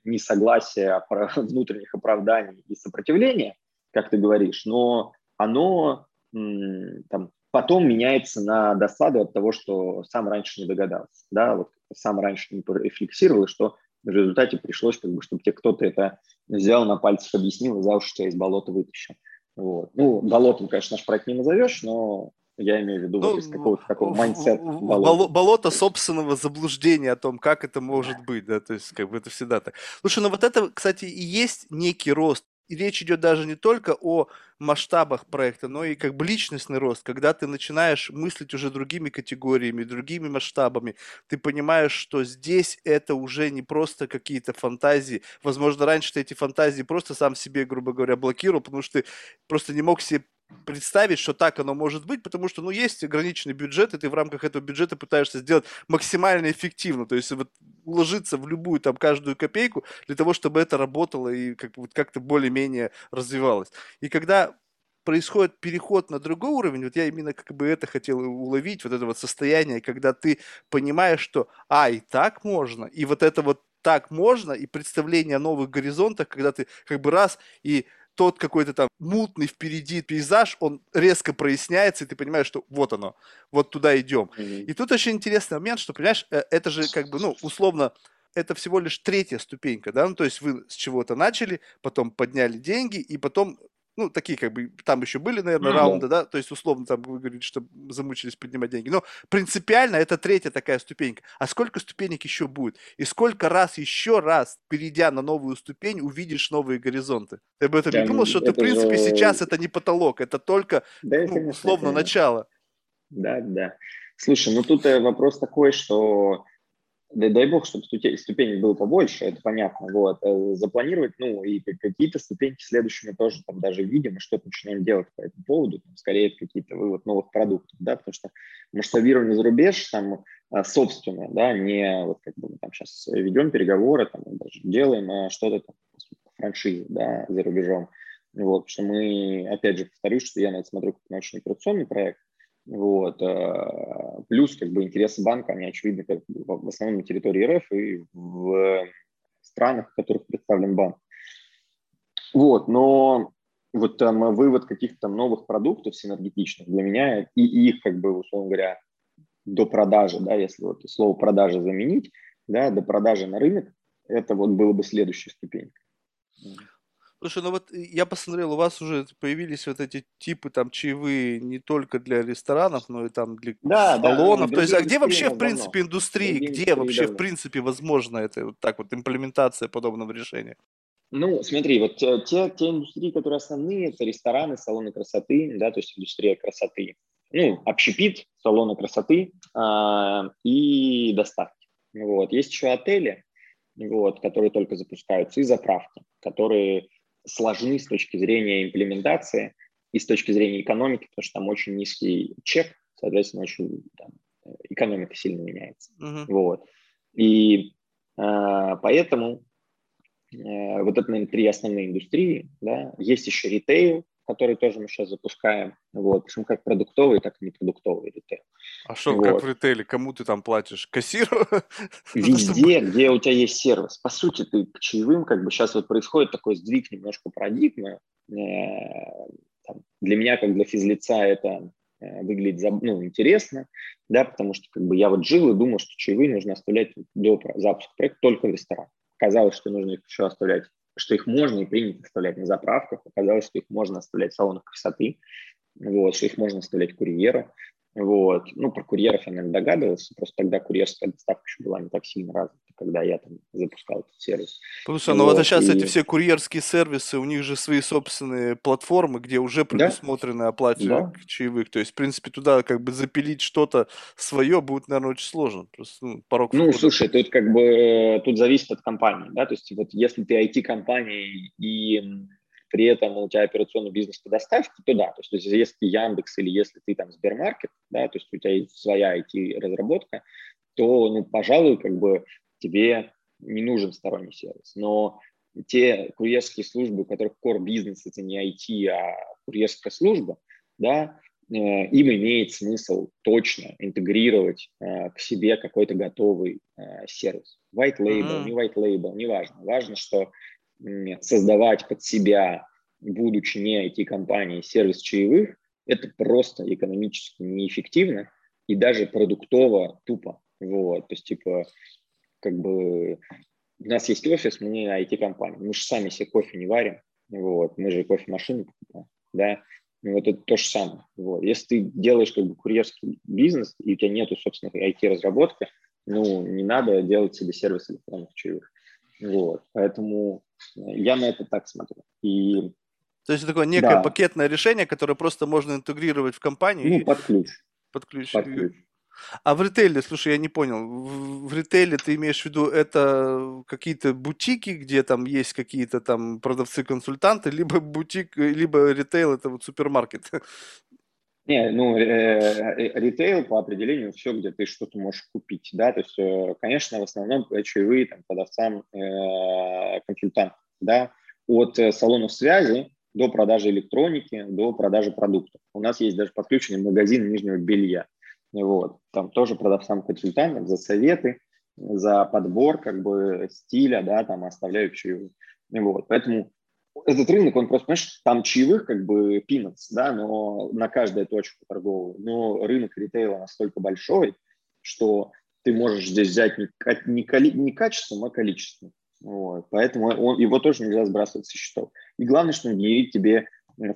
несогласия, [laughs] внутренних оправданий и сопротивления, как ты говоришь, но оно там, потом меняется на досаду от того, что сам раньше не догадался, да, вот сам раньше не рефлексировал, что в результате пришлось, как бы, чтобы тебе кто-то это взял на пальцах, объяснил и за уши тебя из болота вытащил. Вот. Ну, болотом, конечно, наш проект не назовешь, но я имею в виду ну, вот из какого-то такого mindset а. Болото. болото собственного заблуждения о том, как это может быть, да, то есть как бы это всегда так. Слушай, ну вот это, кстати, и есть некий рост и речь идет даже не только о масштабах проекта, но и как бы личностный рост, когда ты начинаешь мыслить уже другими категориями, другими масштабами, ты понимаешь, что здесь это уже не просто какие-то фантазии. Возможно, раньше ты эти фантазии просто сам себе, грубо говоря, блокировал, потому что ты просто не мог себе представить, что так оно может быть, потому что, ну, есть ограниченный бюджет, и ты в рамках этого бюджета пытаешься сделать максимально эффективно, то есть вот уложиться в любую там каждую копейку для того, чтобы это работало и как, вот, как-то более-менее развивалось. И когда происходит переход на другой уровень, вот я именно как бы это хотел уловить, вот это вот состояние, когда ты понимаешь, что, а, и так можно, и вот это вот так можно, и представление о новых горизонтах, когда ты как бы раз и тот какой-то там мутный впереди пейзаж, он резко проясняется, и ты понимаешь, что вот оно, вот туда идем. Mm-hmm. И тут очень интересный момент, что, понимаешь, э, это же как бы, ну, условно, это всего лишь третья ступенька, да, ну, то есть вы с чего-то начали, потом подняли деньги, и потом ну, такие как бы, там еще были, наверное, mm-hmm. раунды, да, то есть условно там вы говорите, что замучились поднимать деньги, но принципиально это третья такая ступенька. А сколько ступенек еще будет? И сколько раз, еще раз, перейдя на новую ступень, увидишь новые горизонты? Ты об этом да, не думал, что ты, в принципе, же... сейчас это не потолок, это только, да, ну, условно, это... начало? Да, да. Слушай, ну тут э, вопрос такой, что дай, дай бог, чтобы ступеней было побольше, это понятно, вот, э, запланировать, ну, и какие-то ступеньки следующими тоже там даже видим, и что-то начинаем делать по этому поводу, там, скорее какие-то вывод новых продуктов, да, потому что масштабирование за рубеж, там, а, собственное, да, не вот как бы мы там сейчас ведем переговоры, там, даже делаем а что-то там, франшизе, да, за рубежом, вот, потому что мы, опять же, повторюсь, что я на это смотрю как научно-операционный проект, вот. А, плюс как бы интересы банка, они очевидны как в основном на территории РФ и в странах, в которых представлен банк. Вот, но вот там вывод каких-то новых продуктов синергетичных для меня и их, как бы, условно говоря, до продажи, да, если вот слово продажи заменить, да, до продажи на рынок, это вот было бы следующая ступенька. Слушай, ну вот я посмотрел, у вас уже появились вот эти типы там чаевые не только для ресторанов, но и там для да, салонов. Да, То есть, а где вообще в принципе индустрии, где индустрии вообще давно. в принципе возможно это вот так вот имплементация подобного решения? Ну, смотри, вот те, те, те индустрии, которые основные, это рестораны, салоны красоты, да, то есть индустрия красоты. Ну, общепит, салоны красоты э, и доставки. Вот. Есть еще отели, вот, которые только запускаются, и заправки, которые сложны с точки зрения имплементации и с точки зрения экономики, потому что там очень низкий чек, соответственно, очень там, экономика сильно меняется. Uh-huh. Вот. И э, поэтому э, вот это, наверное, три основные индустрии. Да. Есть еще ритейл, который тоже мы сейчас запускаем. Вот. Причем как продуктовый, так и непродуктовый ритейл. А что, вот. как в ритейле, кому ты там платишь? Кассиру? [laughs] Везде, где у тебя есть сервис. По сути, ты к чаевым, как бы сейчас вот происходит такой сдвиг немножко парадигмы. Э, для меня, как для физлица, это э, выглядит ну, интересно, да, потому что как бы я вот жил и думал, что чаевые нужно оставлять до запуска проекта только в ресторан. Казалось, что нужно их еще оставлять что их можно и принято оставлять на заправках. Оказалось, что их можно оставлять в салонах красоты, вот, что их можно оставлять курьеру. Вот. Ну, про курьеров я, наверное, догадывался, просто тогда курьерская доставка еще была не так сильно развита, когда я там запускал этот сервис. Слушай, ну вот, вот сейчас и... эти все курьерские сервисы, у них же свои собственные платформы, где уже предусмотрены да? оплата да. чаевых. То есть, в принципе, туда как бы запилить что-то свое будет, наверное, очень сложно. Просто, ну, порог ну, входа. слушай, тут как бы э, тут зависит от компании, да, то есть вот если ты IT-компания и при этом у тебя операционный бизнес по доставке, то да, то есть если ты Яндекс или если ты там Сбермаркет, да, то есть у тебя есть своя IT-разработка, то, ну, пожалуй, как бы тебе не нужен сторонний сервис. Но те курьерские службы, у которых core бизнес это не IT, а курьерская служба, да, э, им имеет смысл точно интегрировать э, к себе какой-то готовый э, сервис. White label, mm-hmm. не white label, не важно. Важно, что создавать под себя, будучи не IT-компанией, сервис чаевых, это просто экономически неэффективно и даже продуктово тупо. Вот, то есть, типа, как бы у нас есть офис, мы не IT-компания, мы же сами себе кофе не варим, вот, мы же кофемашины покупаем, да, ну, вот это то же самое. Вот. Если ты делаешь как бы курьерский бизнес, и у тебя нету, собственно, IT-разработки, ну, не надо делать себе сервис электронных чаевых. Вот. Поэтому Я на это так смотрю. И то есть это такое некое да. пакетное решение, которое просто можно интегрировать в компанию. Ну, и... под ключ. Под ключ. Под ключ. А в ритейле, слушай, я не понял, в, в ритейле ты имеешь в виду это какие-то бутики, где там есть какие-то там продавцы-консультанты, либо бутик, либо ритейл это вот супермаркет? Не, ну, э, э, ритейл по определению все, где ты что-то можешь купить, да, то есть, э, конечно, в основном чаевые там, продавцам э, да, от салонов связи до продажи электроники, до продажи продуктов. У нас есть даже подключенный магазин нижнего белья, вот, там тоже продавцам-консультантам за советы, за подбор как бы стиля, да, там оставляют чаевые. Вот, поэтому этот рынок, он просто, понимаешь, там чаевых как бы пинатс, да, но на каждую точку торговую. Но рынок ритейла настолько большой, что ты можешь здесь взять не, не, коли, не качеством, а количеством. Вот. Поэтому он, его тоже нельзя сбрасывать со счетов. И главное, что генерит тебе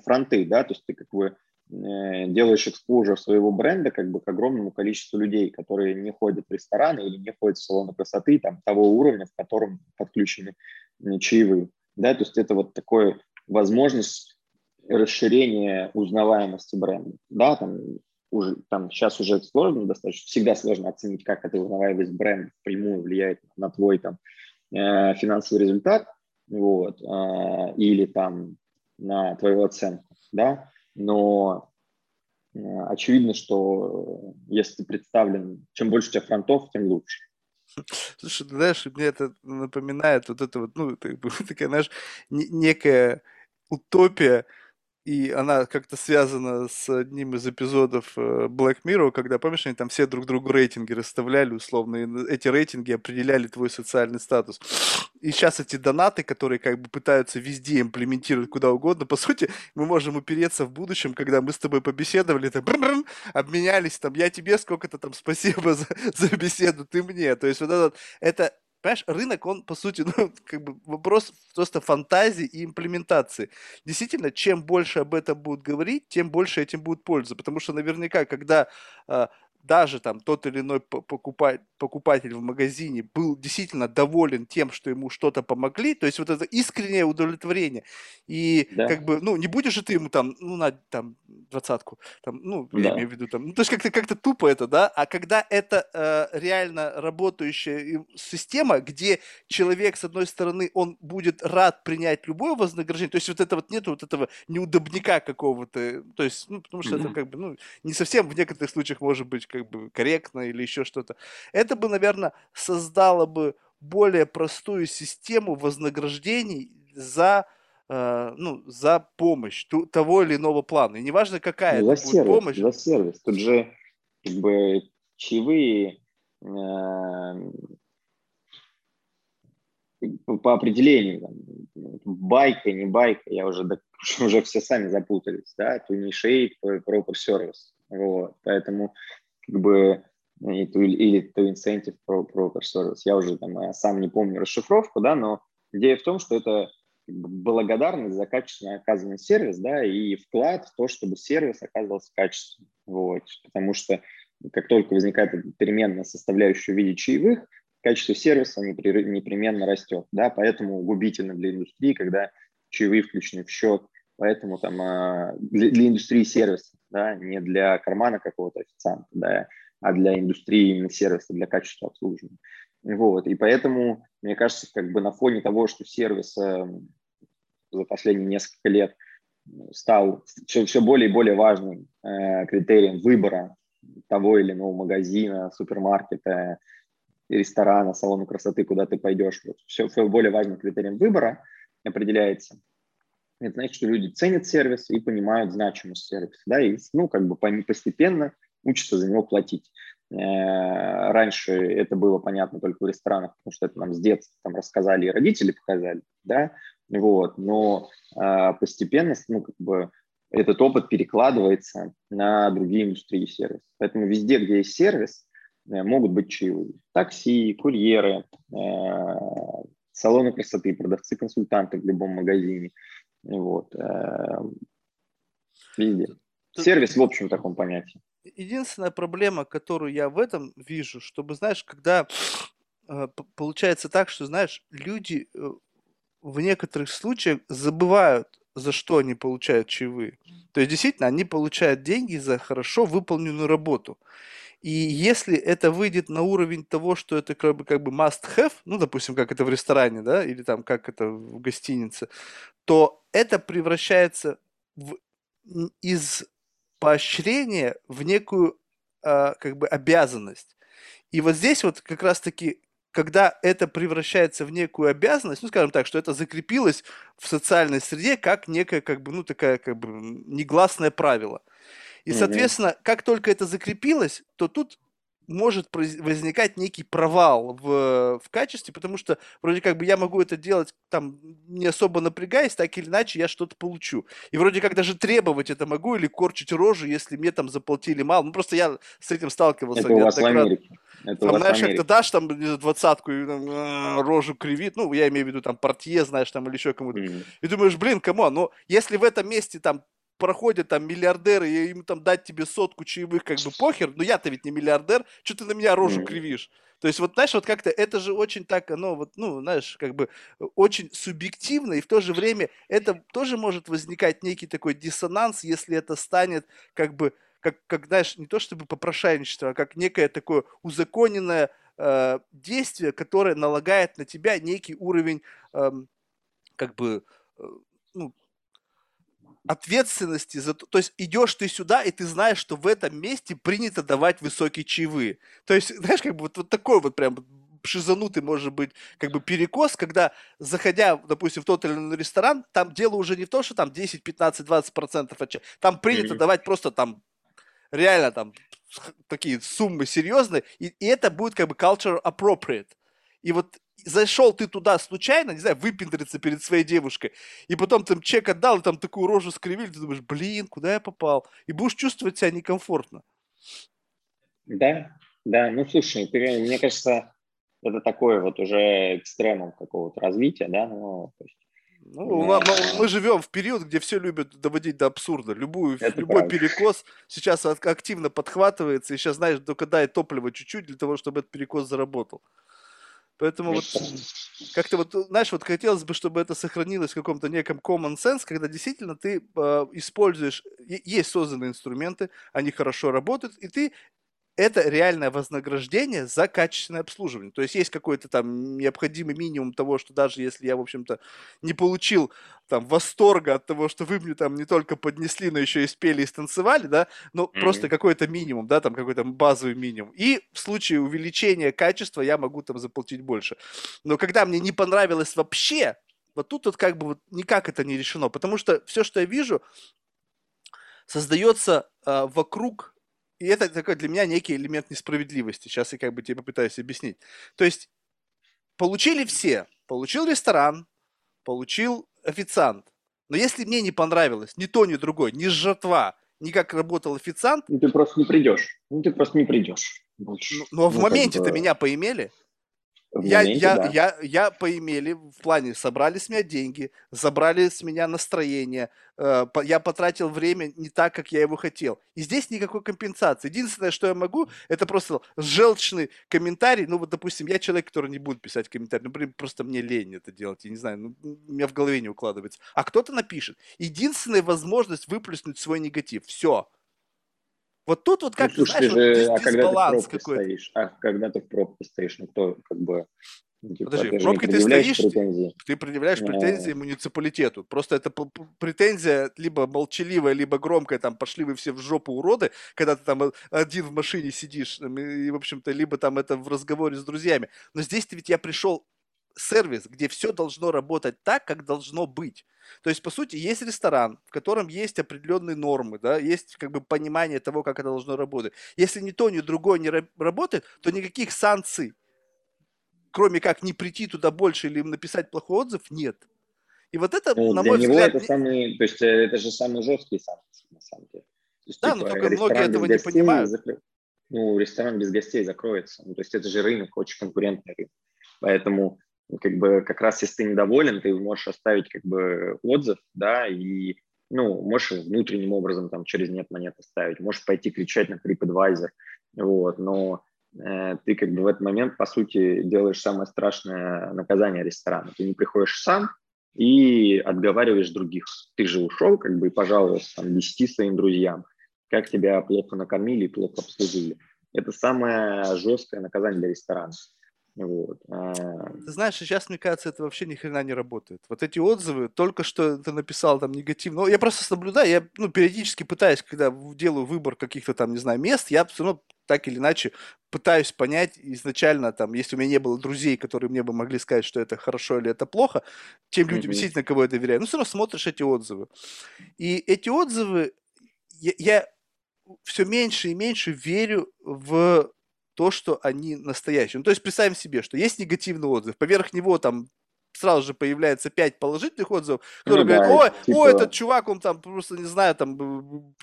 фронты, да, то есть ты как бы делаешь экспозор своего бренда как бы к огромному количеству людей, которые не ходят в рестораны или не ходят в салоны красоты там того уровня, в котором подключены э, чаевые. Да, то есть это вот такое возможность расширения узнаваемости бренда, да, там уже там сейчас уже сложно достаточно, всегда сложно оценить, как эта узнаваемость бренда прямую влияет на твой там э, финансовый результат, вот, э, или там на твою оценку, да, но э, очевидно, что если ты представлен, чем больше у тебя фронтов, тем лучше. Слушай, знаешь, мне это напоминает вот это вот, ну, [laughs] такая, знаешь, некая утопия, и она как-то связана с одним из эпизодов э, Black Mirror, когда, помнишь, они там все друг другу рейтинги расставляли условно, и эти рейтинги определяли твой социальный статус. И сейчас эти донаты, которые как бы пытаются везде имплементировать куда угодно, по сути, мы можем упереться в будущем, когда мы с тобой побеседовали, там, обменялись, там, я тебе сколько-то там спасибо за, за беседу, ты мне. То есть вот этот, это Понимаешь, рынок, он, по сути, [laughs] ну, как бы вопрос просто фантазии и имплементации. Действительно, чем больше об этом будут говорить, тем больше этим будет польза. Потому что наверняка, когда а, даже там тот или иной покупатель, покупатель в магазине был действительно доволен тем, что ему что-то помогли, то есть вот это искреннее удовлетворение. И да. как бы, ну, не будешь же ты ему там, ну, на там двадцатку, там, ну, да. я имею в виду там, ну, то есть как-то как тупо это, да, а когда это э, реально работающая система, где человек, с одной стороны, он будет рад принять любое вознаграждение, то есть вот это вот нету вот этого неудобника какого-то, то есть, ну, потому что mm-hmm. это как бы, ну, не совсем в некоторых случаях может быть как бы корректно или еще что-то. Это бы, наверное, создало бы более простую систему вознаграждений за э, ну, за помощь ту, того или иного плана. И неважно, какая ну, это будет сервис, помощь. За сервис. Тут же как бы чаевые э, по определению, там, байка, не байка, я уже, [laughs] уже все сами запутались, да, to initiate proper service. Вот. Поэтому как бы или, или to incentive proper service. Я уже там э, сам не помню расшифровку, да, но идея в том, что это благодарность за качественно оказанный сервис, да, и вклад в то, чтобы сервис оказывался качественным. Вот. Потому что как только возникает переменная составляющая в виде чаевых, качество сервиса непременно растет, да, поэтому губительно для индустрии, когда чаевые включены в счет, поэтому там э, для, для индустрии сервиса, да, не для кармана какого-то официанта, да, а для индустрии именно сервиса, для качества обслуживания. Вот. И поэтому, мне кажется, как бы на фоне того, что сервис э, за последние несколько лет стал все, все более и более важным э, критерием выбора того или иного магазина, супермаркета, ресторана, салона красоты, куда ты пойдешь. Вот все, все более важным критерием выбора определяется. Это значит, что люди ценят сервис и понимают значимость сервиса, да, и, ну, как бы постепенно учатся за него платить. Э, раньше это было понятно только в ресторанах, потому что это нам с детства там рассказали и родители показали, да, вот, но э, постепенно, ну, как бы этот опыт перекладывается на другие индустрии сервиса. Поэтому везде, где есть сервис, э, могут быть чаевые. Такси, курьеры, салоны красоты, продавцы-консультанты в любом магазине. Вот. Везде. Сервис в общем таком понятии единственная проблема, которую я в этом вижу, чтобы, знаешь, когда э, получается так, что, знаешь, люди э, в некоторых случаях забывают, за что они получают чаевые. То есть, действительно, они получают деньги за хорошо выполненную работу. И если это выйдет на уровень того, что это как бы, как бы must have, ну, допустим, как это в ресторане, да, или там как это в гостинице, то это превращается в, из поощрения в некую э, как бы обязанность. И вот здесь вот как раз-таки когда это превращается в некую обязанность, ну, скажем так, что это закрепилось в социальной среде как некое, как бы, ну, такая, как бы, негласное правило. И, соответственно, как только это закрепилось, то тут может возникать некий провал в, в качестве, потому что вроде как бы я могу это делать там не особо напрягаясь, так или иначе я что-то получу. И вроде как даже требовать это могу или корчить рожу, если мне там заплатили мало. Ну просто я с этим сталкивался. Это у вас в Америке. Это там, знаешь, как ты дашь там двадцатку и там, а, рожу кривит, ну, я имею в виду там портье, знаешь, там или еще кому-то. Mm-hmm. И думаешь, блин, кому? Но если в этом месте там проходят там миллиардеры, и им там дать тебе сотку чаевых, как бы похер, но я-то ведь не миллиардер, что ты на меня рожу кривишь? То есть вот, знаешь, вот как-то это же очень так, оно вот, ну, знаешь, как бы очень субъективно, и в то же время это тоже может возникать некий такой диссонанс, если это станет как бы, как, как знаешь, не то чтобы попрошайничество, а как некое такое узаконенное э, действие, которое налагает на тебя некий уровень, э, как бы, э, ну, ответственности за то, то есть идешь ты сюда, и ты знаешь, что в этом месте принято давать высокие чаевые. То есть, [laughs] знаешь, как бы вот, вот такой вот прям шизанутый может быть как бы перекос, когда, заходя, допустим, в тот или иной ресторан, там дело уже не в том, что там 10, 15, 20 процентов там принято mm-hmm. давать просто там реально там такие суммы серьезные, и, и это будет как бы culture appropriate. И вот зашел ты туда случайно, не знаю, выпендриться перед своей девушкой, и потом там чек отдал, и там такую рожу скривили, ты думаешь, блин, куда я попал? И будешь чувствовать себя некомфортно. Да, да, ну слушай, ты, мне кажется, это такое вот уже экстремум какого-то развития, да, ну, то есть, ну, да. мы, мы живем в период, где все любят доводить до абсурда. Любую, любой правда. перекос сейчас активно подхватывается, и сейчас, знаешь, только дай топливо чуть-чуть для того, чтобы этот перекос заработал. Поэтому вот как-то вот, знаешь, вот хотелось бы, чтобы это сохранилось в каком-то неком common sense, когда действительно ты э, используешь, есть созданные инструменты, они хорошо работают, и ты это реальное вознаграждение за качественное обслуживание. То есть есть какой-то там необходимый минимум того, что даже если я, в общем-то, не получил там восторга от того, что вы мне там не только поднесли, но еще и спели и станцевали, да, но mm-hmm. просто какой-то минимум, да, там какой-то базовый минимум. И в случае увеличения качества я могу там заплатить больше. Но когда мне не понравилось вообще, вот тут вот как бы вот никак это не решено, потому что все, что я вижу, создается э, вокруг и это такой для меня некий элемент несправедливости. Сейчас я как бы тебе попытаюсь объяснить. То есть получили все. Получил ресторан, получил официант. Но если мне не понравилось ни то, ни другой, ни жертва, ни как работал официант... Ну, ты просто не придешь. Ну, ты просто не придешь. Больше. Ну, но ну, в моменте-то бы... меня поимели я, моменте, я, да. я, я поимели в плане, собрали с меня деньги, забрали с меня настроение, э, по, я потратил время не так, как я его хотел. И здесь никакой компенсации. Единственное, что я могу, это просто желчный комментарий. Ну, вот, допустим, я человек, который не будет писать комментарий, ну, блин, просто мне лень это делать, я не знаю, ну, у меня в голове не укладывается. А кто-то напишет. Единственная возможность выплеснуть свой негатив. Все. Вот тут вот как, ну, слушай, знаешь, же, вот а дисбаланс какой-то. Стоишь, а когда ты в пробке стоишь, ну кто как бы... Ну, типа, Подожди, в пробке ты стоишь, претензии? ты предъявляешь претензии муниципалитету. Просто это претензия либо молчаливая, либо громкая, там, пошли вы все в жопу уроды, когда ты там один в машине сидишь, и, в общем-то, либо там это в разговоре с друзьями. Но здесь-то ведь я пришел сервис, где все должно работать так, как должно быть. То есть, по сути, есть ресторан, в котором есть определенные нормы, да, есть как бы понимание того, как это должно работать. Если ни то, ни другое не работает, то никаких санкций, кроме как не прийти туда больше или написать плохой отзыв, нет. И вот это, ну, на мой него взгляд... это самый, то есть э, это же самые жесткие санкции, на самом деле. есть, да, типа, но только многие этого не понимают. Закры... Ну, ресторан без гостей закроется. Ну, то есть это же рынок, очень конкурентный рынок. Поэтому как бы как раз если ты недоволен, ты можешь оставить как бы отзыв, да, и ну, можешь внутренним образом там через нет монет оставить, можешь пойти кричать на TripAdvisor, вот, но э, ты как бы в этот момент, по сути, делаешь самое страшное наказание ресторана. Ты не приходишь сам, и отговариваешь других. Ты же ушел, как бы, и пожаловался там, 10 своим друзьям, как тебя плохо накормили и плохо обслужили. Это самое жесткое наказание для ресторана. Вот. А, ты знаешь, сейчас, мне кажется, это вообще ни хрена не работает. Вот эти отзывы, только что ты написал там негативно. Ну, я просто наблюдаю, я ну, периодически пытаюсь, когда делаю выбор каких-то там, не знаю, мест, я все равно так или иначе пытаюсь понять изначально, там, если у меня не было друзей, которые мне бы могли сказать, что это хорошо или это плохо, тем людям, mm-hmm. действительно, кого я доверяю. Ну, все равно смотришь эти отзывы. И эти отзывы, я, я все меньше и меньше верю в то, что они настоящие. Ну, то есть представим себе, что есть негативный отзыв, поверх него там сразу же появляется пять положительных отзывов, которые ну, говорят, ой, да, типа... ой, этот чувак, он там просто, не знаю, там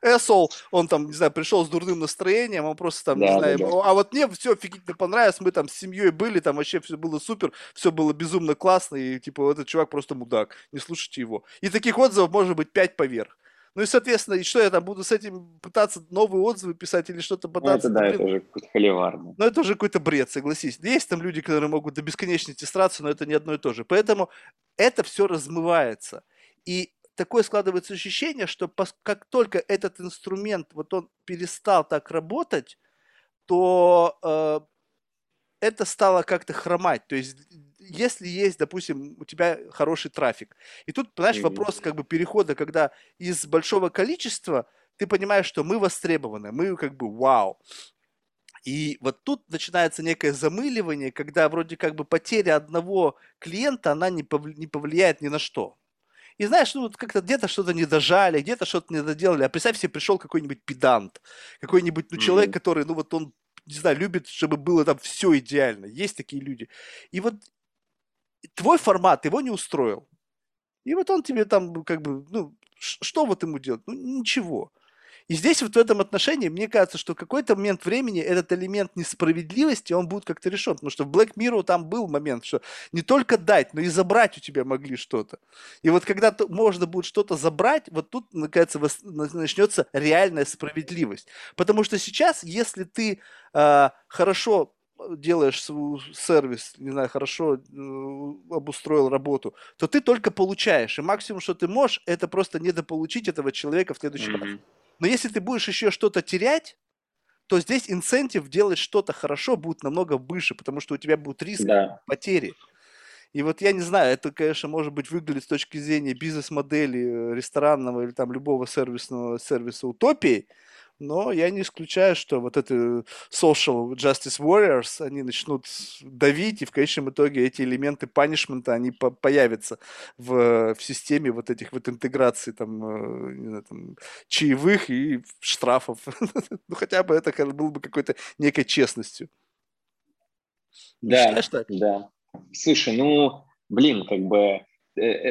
Эсол, он там, не знаю, пришел с дурным настроением, он просто там, да, не знаю, да, да. а вот мне все офигительно понравилось, мы там с семьей были, там вообще все было супер, все было безумно классно, и типа этот чувак просто мудак, не слушайте его. И таких отзывов может быть пять поверх. Ну и, соответственно, и что я там буду с этим пытаться новые отзывы писать или что-то пытаться? Ну, это да, это уже какой-то холивар. Ну, это уже какой-то бред, согласись. Есть там люди, которые могут до бесконечности сраться, но это не одно и то же. Поэтому это все размывается. И такое складывается ощущение, что как только этот инструмент, вот он перестал так работать, то э, это стало как-то хромать. То есть если есть, допустим, у тебя хороший трафик. И тут, понимаешь, вопрос как бы перехода, когда из большого количества ты понимаешь, что мы востребованы, мы как бы вау. И вот тут начинается некое замыливание, когда вроде как бы потеря одного клиента, она не, повли- не повлияет ни на что. И знаешь, ну вот как-то где-то что-то не дожали, где-то что-то не доделали. А представь себе, пришел какой-нибудь педант, какой-нибудь ну, человек, mm-hmm. который, ну вот он, не знаю, любит, чтобы было там все идеально. Есть такие люди. И вот твой формат его не устроил. И вот он тебе там как бы, ну, что вот ему делать? Ну, ничего. И здесь вот в этом отношении, мне кажется, что какой-то момент времени этот элемент несправедливости, он будет как-то решен. Потому что в Black Mirror там был момент, что не только дать, но и забрать у тебя могли что-то. И вот когда можно будет что-то забрать, вот тут, наконец, начнется реальная справедливость. Потому что сейчас, если ты э, хорошо делаешь свой сервис, не знаю, хорошо э, обустроил работу, то ты только получаешь. И максимум, что ты можешь, это просто недополучить этого человека в следующий mm-hmm. раз. Но если ты будешь еще что-то терять, то здесь инцентив делать что-то хорошо будет намного выше, потому что у тебя будет риск да. потери. И вот я не знаю, это, конечно, может быть выглядит с точки зрения бизнес-модели э, ресторанного или там любого сервисного сервиса утопии, но я не исключаю, что вот эти social justice warriors, они начнут давить, и в конечном итоге эти элементы панишмента, они по появятся в, в системе вот этих вот интеграций там, э, не знаю, там чаевых и штрафов. [laughs] ну, хотя бы это было бы какой-то некой честностью. Да, да. Слушай, ну, блин, как бы Э, э,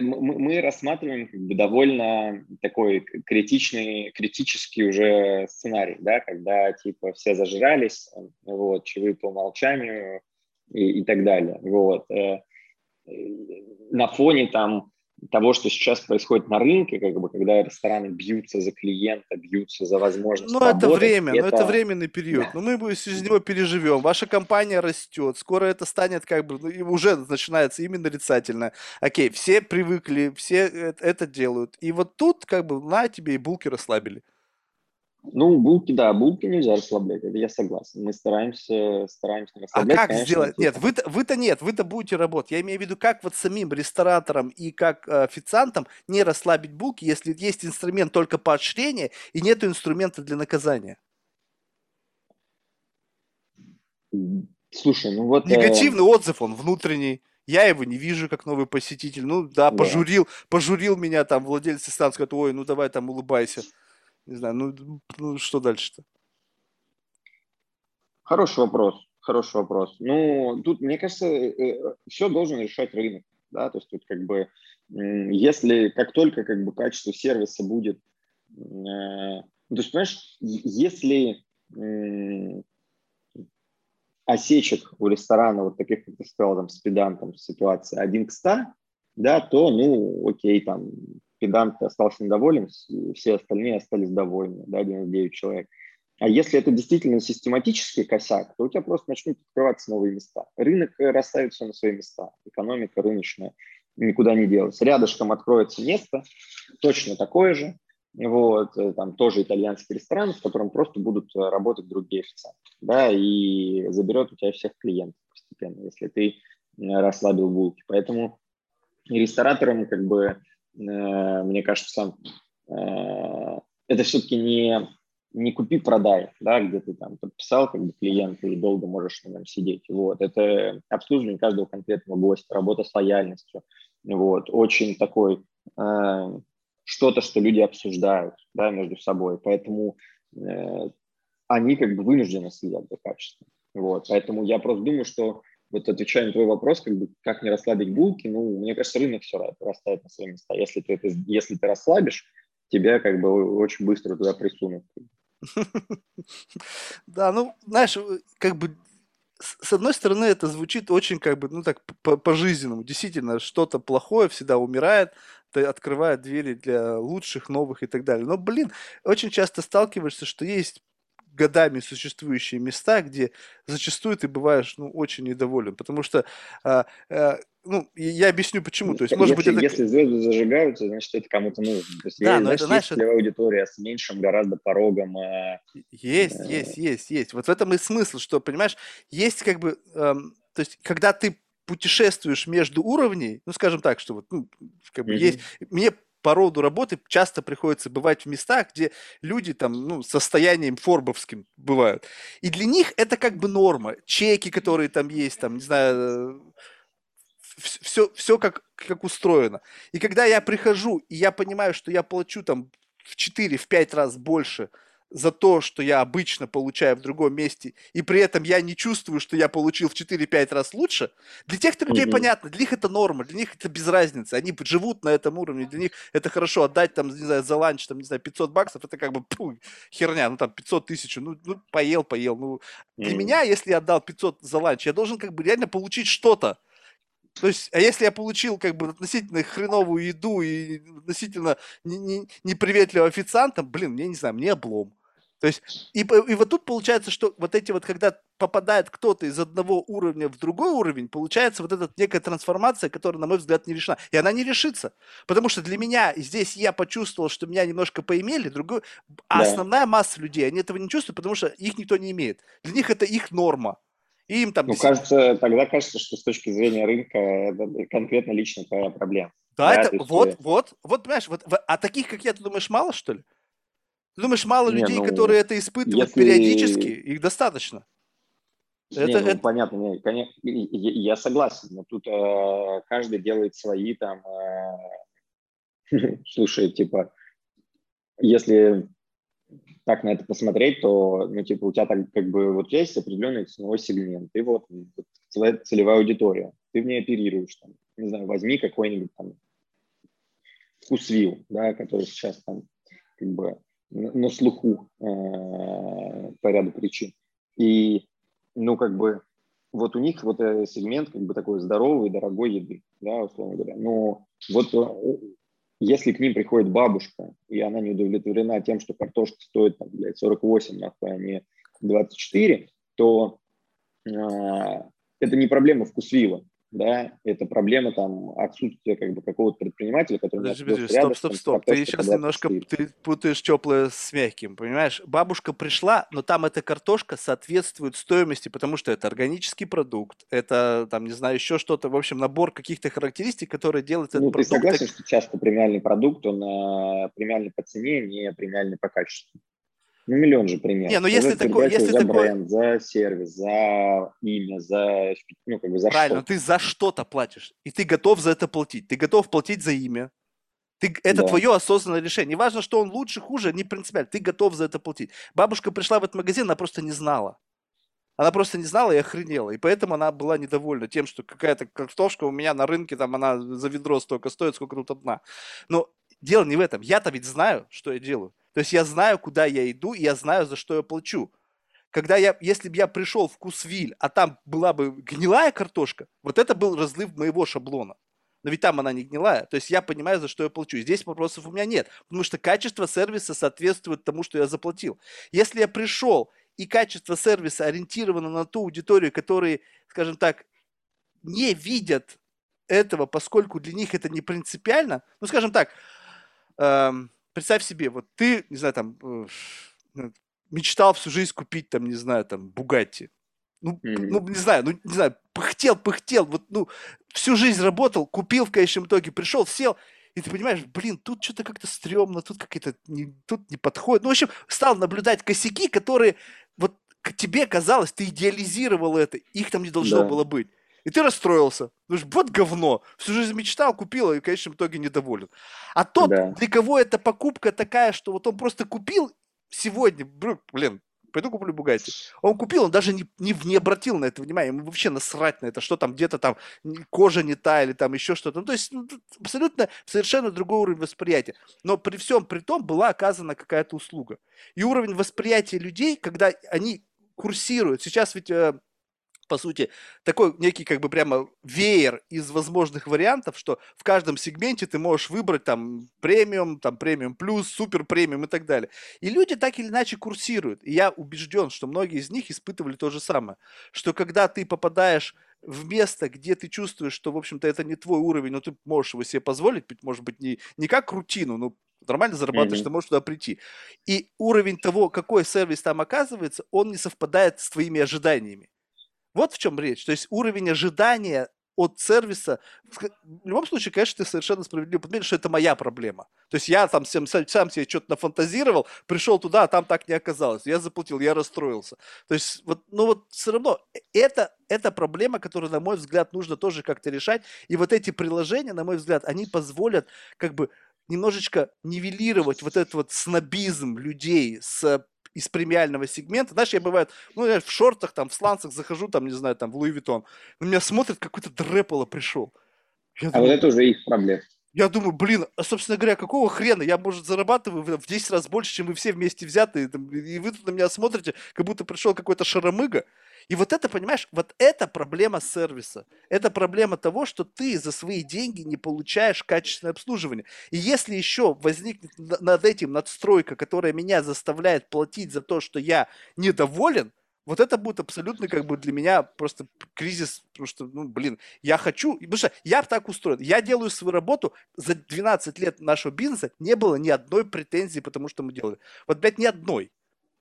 мы рассматриваем как бы довольно такой критичный, критический уже сценарий, да, когда типа все зажрались, вот, чаевые по умолчанию и, и так далее, вот. Э, на фоне там того, что сейчас происходит на рынке, как бы, когда рестораны бьются за клиента, бьются за возможность Ну, это время, это... ну, это временный период. Но ну, мы из него переживем. Ваша компания растет, скоро это станет как бы, ну, уже начинается именно нарицательно. Окей, все привыкли, все это делают. И вот тут как бы на тебе и булки расслабили. Ну, булки, да, булки нельзя расслаблять, это я согласен. Мы стараемся, стараемся а расслаблять. А как конечно, сделать? Нет, вы-то, вы-то нет, вы-то будете работать. Я имею в виду, как вот самим рестораторам и как э, официантам не расслабить булки, если есть инструмент только поощрения и нет инструмента для наказания. Слушай, ну вот... Э, Негативный э... отзыв, он внутренний. Я его не вижу как новый посетитель. Ну да, да. пожурил, пожурил меня там владелец ресторана, сказал, ой, ну давай там улыбайся. Не знаю, ну, ну что дальше-то? Хороший вопрос, хороший вопрос. Ну, тут, мне кажется, э, э, все должен решать рынок, да, то есть тут как бы, если, как только как бы качество сервиса будет, э, то есть, понимаешь, если осечек у ресторана, вот таких, как ты сказал, там, с педантом ситуация 1 к 100, да, то, ну, окей, там, педант остался недоволен, все остальные остались довольны, да, 99 человек. А если это действительно систематический косяк, то у тебя просто начнут открываться новые места. Рынок расставит все на свои места, экономика рыночная. никуда не делась. Рядышком откроется место, точно такое же, вот, э, там тоже итальянский ресторан, в котором просто будут э, работать другие официанты, да, и заберет у тебя всех клиентов постепенно, если ты расслабил булки. Поэтому рестораторам, как бы, мне кажется, это все-таки не не купи-продай, да, где ты там подписал как бы клиента и долго можешь на нем сидеть. Вот. Это обслуживание каждого конкретного гостя, работа с лояльностью. Вот. Очень такой э, что-то, что люди обсуждают да, между собой. Поэтому э, они как бы вынуждены следить за качеством. Вот. Поэтому я просто думаю, что вот отвечая на твой вопрос, как бы как не расслабить булки, ну, мне кажется, рынок все расставит на свои места. Если ты, это, если ты расслабишь, тебя как бы очень быстро туда присунут. [laughs] Да, ну, знаешь, как бы с одной стороны, это звучит очень как бы, ну так, по-жизненному. Действительно, что-то плохое всегда умирает, открывает двери для лучших, новых и так далее. Но, блин, очень часто сталкиваешься, что есть годами существующие места, где зачастую ты бываешь, ну, очень недоволен, потому что а, а, ну, я объясню почему. То есть, может если, быть, это... если звезды зажигаются, значит, это кому-то нужно. То есть, да, есть, но значит, это, знаешь, есть это... аудитория с меньшим гораздо порогом. Э, есть, э... есть, есть, есть. Вот в этом и смысл, что, понимаешь, есть как бы, эм, то есть, когда ты путешествуешь между уровней, ну, скажем так, что вот, ну, как бы mm-hmm. есть, мне по роду работы часто приходится бывать в местах, где люди там, ну, состоянием форбовским бывают. И для них это как бы норма. Чеки, которые там есть, там, не знаю, все, все как, как устроено. И когда я прихожу, и я понимаю, что я плачу там в 4-5 раз больше за то, что я обычно получаю в другом месте, и при этом я не чувствую, что я получил в 4-5 раз лучше, для тех людей mm-hmm. понятно, для них это норма, для них это без разницы, они живут на этом уровне, для них это хорошо, отдать там, не знаю, за ланч, там, не знаю, 500 баксов, это как бы пу, херня, ну там 500 тысяч, ну, ну поел, поел, ну, для mm-hmm. меня, если я отдал 500 за ланч, я должен как бы реально получить что-то, то есть, а если я получил как бы относительно хреновую еду и относительно неприветливого официанта, блин, мне не знаю, мне облом. То есть, и, и вот тут получается, что вот эти вот, когда попадает кто-то из одного уровня в другой уровень, получается вот эта некая трансформация, которая, на мой взгляд, не решена. И она не решится. Потому что для меня, здесь я почувствовал, что меня немножко поимели, другой, а да. основная масса людей, они этого не чувствуют, потому что их никто не имеет. Для них это их норма. И им там... Ну, кажется, тогда кажется, что с точки зрения рынка это конкретно лично твоя проблема. Да, да это вот, есть... вот, вот, понимаешь, вот, а таких, как я, ты думаешь, мало, что ли? Ты думаешь, мало не, людей, ну, которые это испытывают если... периодически? Их достаточно. Не, это, ну, это... понятно, не, конечно, я, согласен, но тут э, каждый делает свои там, э, [laughs] слушай, типа, если так на это посмотреть, то, ну, типа, у тебя так, как бы, вот есть определенный ценовой сегмент, ты вот, вот целевая аудитория, ты в ней оперируешь, там, не знаю, возьми какой-нибудь там вкусвил, да, который сейчас там, как бы, на, слуху э, по ряду причин. И, ну, как бы, вот у них вот этот сегмент как бы такой здоровый, дорогой еды, да, условно говоря. Но вот э, если к ним приходит бабушка, и она не удовлетворена тем, что картошка стоит, там, блядь, 48, нахуй, а не 24, то э, это не проблема вкусвила да, это проблема там отсутствия как бы какого-то предпринимателя, который... Подожди, подожди, стоп, стоп, стоп, ты сейчас немножко ты путаешь теплое с мягким, понимаешь? Бабушка пришла, но там эта картошка соответствует стоимости, потому что это органический продукт, это там, не знаю, еще что-то, в общем, набор каких-то характеристик, которые делают этот ну, продукт. ты согласен, что часто премиальный продукт, он э, премиальный по цене, не премиальный по качеству? Ну, миллион же примеров. Не, ну если такой, если за такой... бренд, за сервис, за имя, за, ну, как бы за Правильно, что. ты за что-то платишь, и ты готов за это платить. Ты готов платить за имя. Ты, это да. твое осознанное решение. Неважно, что он лучше, хуже, не принципиально. Ты готов за это платить. Бабушка пришла в этот магазин, она просто не знала. Она просто не знала и охренела. И поэтому она была недовольна тем, что какая-то картошка у меня на рынке, там она за ведро столько стоит, сколько тут одна. Но дело не в этом. Я-то ведь знаю, что я делаю. То есть я знаю, куда я иду, и я знаю, за что я плачу. Когда я, если бы я пришел в Кусвиль, а там была бы гнилая картошка, вот это был разлив моего шаблона. Но ведь там она не гнилая. То есть я понимаю, за что я плачу. Здесь вопросов у меня нет. Потому что качество сервиса соответствует тому, что я заплатил. Если я пришел, и качество сервиса ориентировано на ту аудиторию, которые, скажем так, не видят этого, поскольку для них это не принципиально, ну, скажем так, эм, представь себе, вот ты, не знаю, там, э, ну, мечтал всю жизнь купить, там, не знаю, там, Бугатти. Ну, mm-hmm. ну, не знаю, ну, не знаю, пыхтел, пыхтел, вот, ну, всю жизнь работал, купил в конечном итоге, пришел, сел, и ты понимаешь, блин, тут что-то как-то стрёмно, тут как-то не, тут не подходит. Ну, в общем, стал наблюдать косяки, которые вот тебе казалось, ты идеализировал это, их там не должно да. было быть. И ты расстроился. Думаешь, вот говно. Всю жизнь мечтал, купил, и в конечном итоге недоволен. А тот, да. для кого эта покупка такая, что вот он просто купил сегодня, блин, пойду куплю Бугатти. Он купил, он даже не, не, не обратил на это внимания, ему вообще насрать на это, что там где-то там кожа не та или там еще что-то. Ну, то есть ну, абсолютно совершенно другой уровень восприятия. Но при всем при том была оказана какая-то услуга. И уровень восприятия людей, когда они курсируют. Сейчас ведь э, по сути, такой некий как бы прямо веер из возможных вариантов, что в каждом сегменте ты можешь выбрать там премиум, там премиум плюс, супер премиум и так далее. И люди так или иначе курсируют. И я убежден, что многие из них испытывали то же самое, что когда ты попадаешь в место, где ты чувствуешь, что, в общем-то, это не твой уровень, но ты можешь его себе позволить, может быть, не, не как рутину, но нормально зарабатываешь, mm-hmm. ты можешь туда прийти. И уровень того, какой сервис там оказывается, он не совпадает с твоими ожиданиями. Вот в чем речь. То есть уровень ожидания от сервиса. В любом случае, конечно, ты совершенно справедливо подметил, что это моя проблема. То есть я там сам, сам себе что-то нафантазировал, пришел туда, а там так не оказалось. Я заплатил, я расстроился. То есть, вот, ну вот все равно, э, это, это проблема, которую, на мой взгляд, нужно тоже как-то решать. И вот эти приложения, на мой взгляд, они позволят как бы немножечко нивелировать вот этот вот снобизм людей с из премиального сегмента. Знаешь, я бывает, ну, я в шортах, там, в сланцах захожу, там, не знаю, там, в Луи Виттон. На меня смотрит, какой-то дрэполо пришел. Я а думаю, вот это уже их проблема. Я думаю, блин, а, собственно говоря, какого хрена? Я, может, зарабатываю в 10 раз больше, чем вы все вместе взятые, и вы тут на меня смотрите, как будто пришел какой-то шаромыга. И вот это, понимаешь, вот это проблема сервиса. Это проблема того, что ты за свои деньги не получаешь качественное обслуживание. И если еще возникнет над этим надстройка, которая меня заставляет платить за то, что я недоволен, вот это будет абсолютно как бы для меня просто кризис, потому что, ну, блин, я хочу, потому что я так устроен, я делаю свою работу, за 12 лет нашего бизнеса не было ни одной претензии, потому что мы делали. Вот, блядь, ни одной.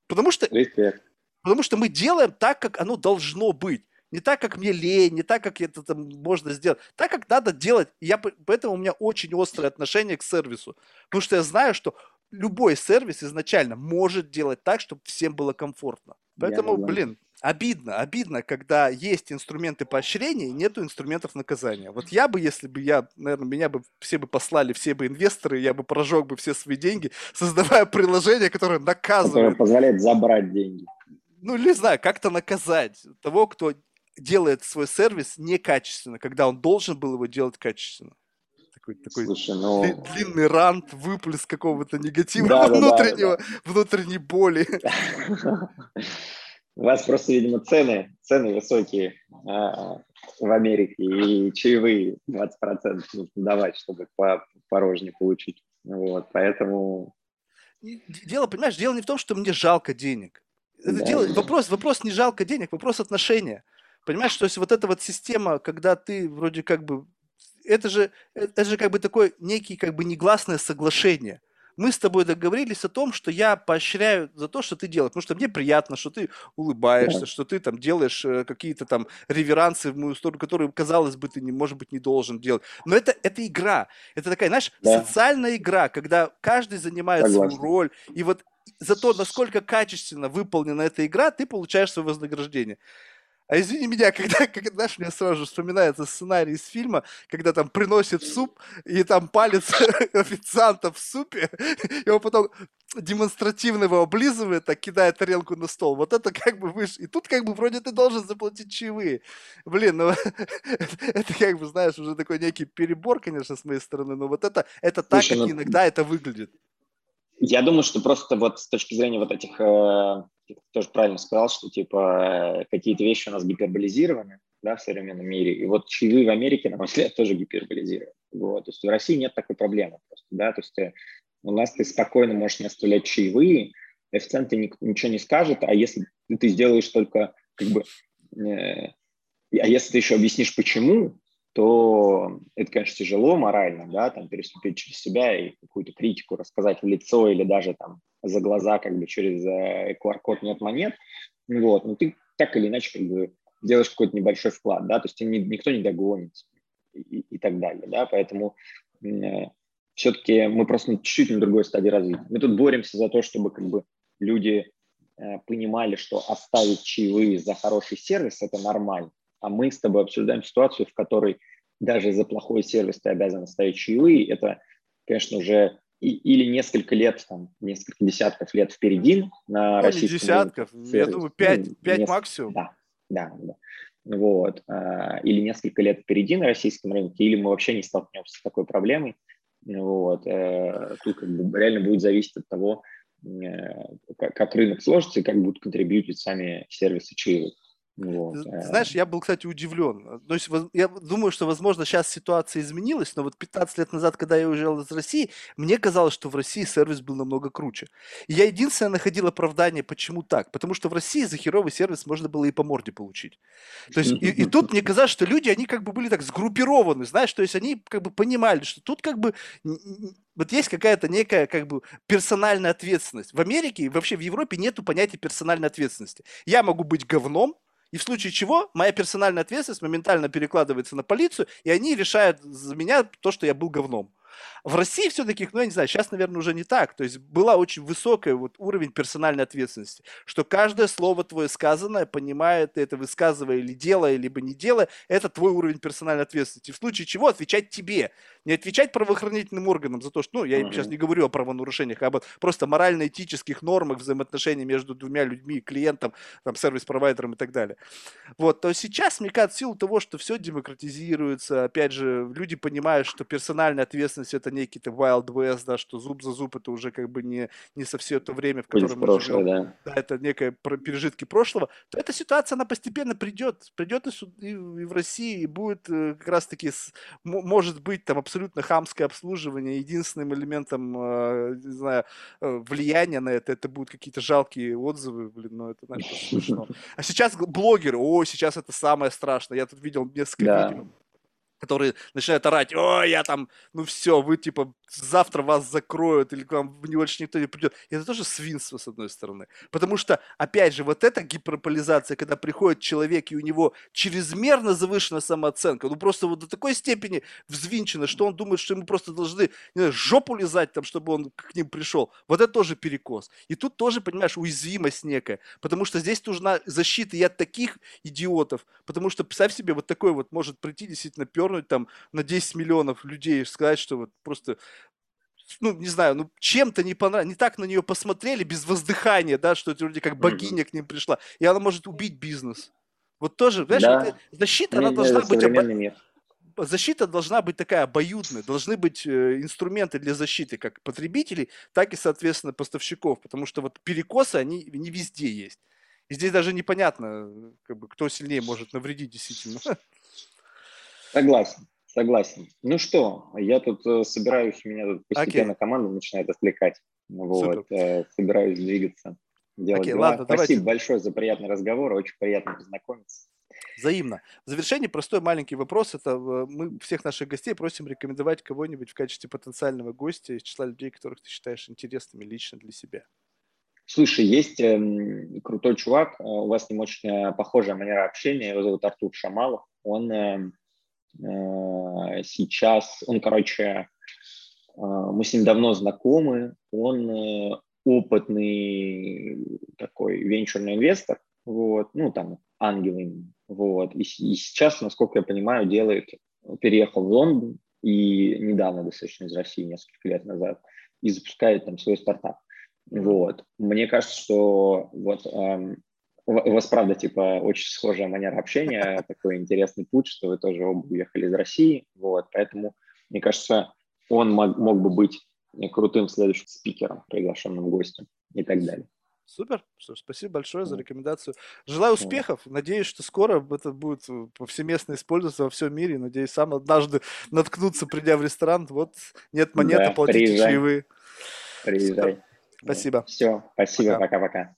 Потому что... Респект. Потому что мы делаем так, как оно должно быть. Не так, как мне лень, не так, как это там можно сделать. Так, как надо делать. И я, поэтому у меня очень острое отношение к сервису. Потому что я знаю, что любой сервис изначально может делать так, чтобы всем было комфортно. Поэтому, блин, обидно, обидно, когда есть инструменты поощрения и нету инструментов наказания. Вот я бы, если бы я, наверное, меня бы все бы послали, все бы инвесторы, я бы прожег бы все свои деньги, [laughs] создавая приложение, которое наказывает. Которое позволяет забрать деньги ну, не знаю, как-то наказать того, кто делает свой сервис некачественно, когда он должен был его делать качественно. Такой, такой Слушай, ну... длинный рант, выплеск какого-то негатива да, внутреннего, да, да, внутренней боли. У вас просто, видимо, цены, цены высокие а, в Америке, и чаевые 20% нужно давать, чтобы по порожне получить. Вот, поэтому... Дело, понимаешь, дело не в том, что мне жалко денег. Это дело, вопрос, вопрос не жалко денег, вопрос отношения. Понимаешь, то есть вот эта вот система, когда ты вроде как бы... Это же, это же как бы такое некий как бы негласное соглашение мы с тобой договорились о том, что я поощряю за то, что ты делаешь, потому что мне приятно, что ты улыбаешься, да. что ты там делаешь э, какие-то там реверансы в мою сторону, которые, казалось бы, ты, не, может быть, не должен делать. Но это, это игра. Это такая, знаешь, да. социальная игра, когда каждый занимает Согласен. свою роль. И вот за то, насколько качественно выполнена эта игра, ты получаешь свое вознаграждение. А извини меня, [laughs] когда, когда, знаешь, мне сразу же вспоминается сценарий из фильма, когда там приносит суп, и там палец [laughs] официанта в супе, и он потом демонстративно его облизывает, так кидает тарелку на стол. Вот это как бы выше. И тут как бы вроде ты должен заплатить чаевые. Блин, ну [laughs] это, как бы, знаешь, уже такой некий перебор, конечно, с моей стороны, но вот это, это так, как ну... иногда это выглядит. Я думаю, что просто вот с точки зрения вот этих, э, ты тоже правильно сказал, что типа какие-то вещи у нас гиперболизированы, да, в современном мире, и вот чаевые в Америке, на мой взгляд, [laughs] тоже гиперболизированы. Вот. То есть в России нет такой проблемы просто, да, то есть э, у нас ты спокойно можешь не оставлять чаевые, официант тебе ничего не скажет, а если ты сделаешь только как бы, э, а если ты еще объяснишь почему, то это, конечно, тяжело морально, да, там переступить через себя и какую-то критику рассказать в лицо или даже там за глаза, как бы через э, QR-код нет монет, вот, но ты так или иначе как бы делаешь какой-то небольшой вклад, да, то есть ни, никто не догонит и, и так далее, да, поэтому э, все-таки мы просто чуть-чуть на другой стадии развития. Мы тут боремся за то, чтобы как бы люди э, понимали, что оставить чаевые за хороший сервис – это нормально, а мы с тобой обсуждаем ситуацию, в которой даже за плохой сервис ты обязан оставить чаевые. Это, конечно, уже и, или несколько лет, там, несколько десятков лет впереди на ну, российском десятков, рынке. я думаю, пять, ну, пять несколько, максимум. Да, да, да. Вот. А, или несколько лет впереди на российском рынке, или мы вообще не столкнемся с такой проблемой. Вот. Э, тут как бы реально будет зависеть от того, э, как рынок сложится и как будут контрибьютить сами сервисы чаевых. Вот. Знаешь, я был, кстати, удивлен. То есть, я думаю, что, возможно, сейчас ситуация изменилась, но вот 15 лет назад, когда я уезжал из России, мне казалось, что в России сервис был намного круче. И я единственное находил оправдание, почему так. Потому что в России за херовый сервис можно было и по морде получить. То есть, и, и тут мне казалось, что люди, они как бы были так сгруппированы, знаешь, то есть они как бы понимали, что тут как бы вот есть какая-то некая как бы персональная ответственность. В Америке и вообще в Европе нету понятия персональной ответственности. Я могу быть говном, и в случае чего моя персональная ответственность моментально перекладывается на полицию, и они решают за меня то, что я был говном. В России все-таки, ну, я не знаю, сейчас, наверное, уже не так. То есть была очень высокая вот уровень персональной ответственности, что каждое слово твое сказанное понимает, ты это высказывая или делая, либо не делая, это твой уровень персональной ответственности. В случае чего отвечать тебе. Не отвечать правоохранительным органам за то, что, ну, я uh-huh. сейчас не говорю о правонарушениях, а об просто морально-этических нормах взаимоотношений между двумя людьми, клиентом, там, сервис-провайдером и так далее. Вот, то сейчас, мне кажется, в силу того, что все демократизируется, опять же, люди понимают, что персональная ответственность это некий то Wild West, да, что зуб за зуб это уже как бы не, не со все то время, в котором мы прошлое, живем, да. да, это некое пережитки прошлого, то эта ситуация, она постепенно придет, придет и, и, и в России, и будет э, как раз-таки, может быть, там абсолютно хамское обслуживание, единственным элементом, э, не знаю, э, влияния на это, это будут какие-то жалкие отзывы, блин, ну это, знаешь, смешно. [laughs] А сейчас блогеры, о, сейчас это самое страшное, я тут видел несколько да. видео, которые начинают орать, о, я там, ну все, вы типа завтра вас закроют или к вам больше никто не придет. Это тоже свинство, с одной стороны. Потому что, опять же, вот эта гиперполизация, когда приходит человек, и у него чрезмерно завышена самооценка, ну просто вот до такой степени взвинчена, что он думает, что ему просто должны не знаю, жопу лизать, там, чтобы он к ним пришел. Вот это тоже перекос. И тут тоже, понимаешь, уязвимость некая. Потому что здесь нужна защита и от таких идиотов. Потому что, представь себе, вот такой вот может прийти действительно пернуть там на 10 миллионов людей, сказать, что вот просто ну, не знаю, ну, чем-то не понравилось, не так на нее посмотрели без воздыхания, да, что это вроде как богиня к ним пришла, и она может убить бизнес. Вот тоже, знаешь, да. вот, защита, она должна быть... Обо... Защита должна быть такая обоюдная, должны быть э, инструменты для защиты как потребителей, так и, соответственно, поставщиков, потому что вот перекосы, они не везде есть. И здесь даже непонятно, как бы, кто сильнее может навредить действительно. [laughs] Согласен. Согласен. Ну что, я тут э, собираюсь, меня тут постепенно okay. команда начинает отвлекать. Вот, э, собираюсь двигаться, делать okay, дела. Ладно, Спасибо давайте. большое за приятный разговор, очень приятно познакомиться. Взаимно. В завершение простой маленький вопрос. Это э, мы всех наших гостей просим рекомендовать кого-нибудь в качестве потенциального гостя из числа людей, которых ты считаешь интересными лично для себя. Слушай, есть э, крутой чувак, э, у вас с ним очень э, похожая манера общения, его зовут Артур Шамалов. Он Э, сейчас, он, короче, э, мы с ним давно знакомы, он э, опытный такой венчурный инвестор, вот, ну, там, ангелы, вот, и, и сейчас, насколько я понимаю, делает, переехал в Лондон и недавно достаточно из России, несколько лет назад, и запускает там свой стартап. Вот. Мне кажется, что вот эм, у вас, правда, типа, очень схожая манера общения, [laughs] такой интересный путь, что вы тоже оба уехали из России, вот, поэтому, мне кажется, он мог, мог бы быть крутым следующим спикером, приглашенным гостем и так далее. Супер. Что ж, спасибо большое за рекомендацию. Желаю успехов. Надеюсь, что скоро это будет повсеместно использоваться во всем мире. Надеюсь, сам однажды наткнуться, придя в ресторан. Вот нет монеты, да, платите чаевые. Приезжай. Спасибо. Все, спасибо, пока-пока.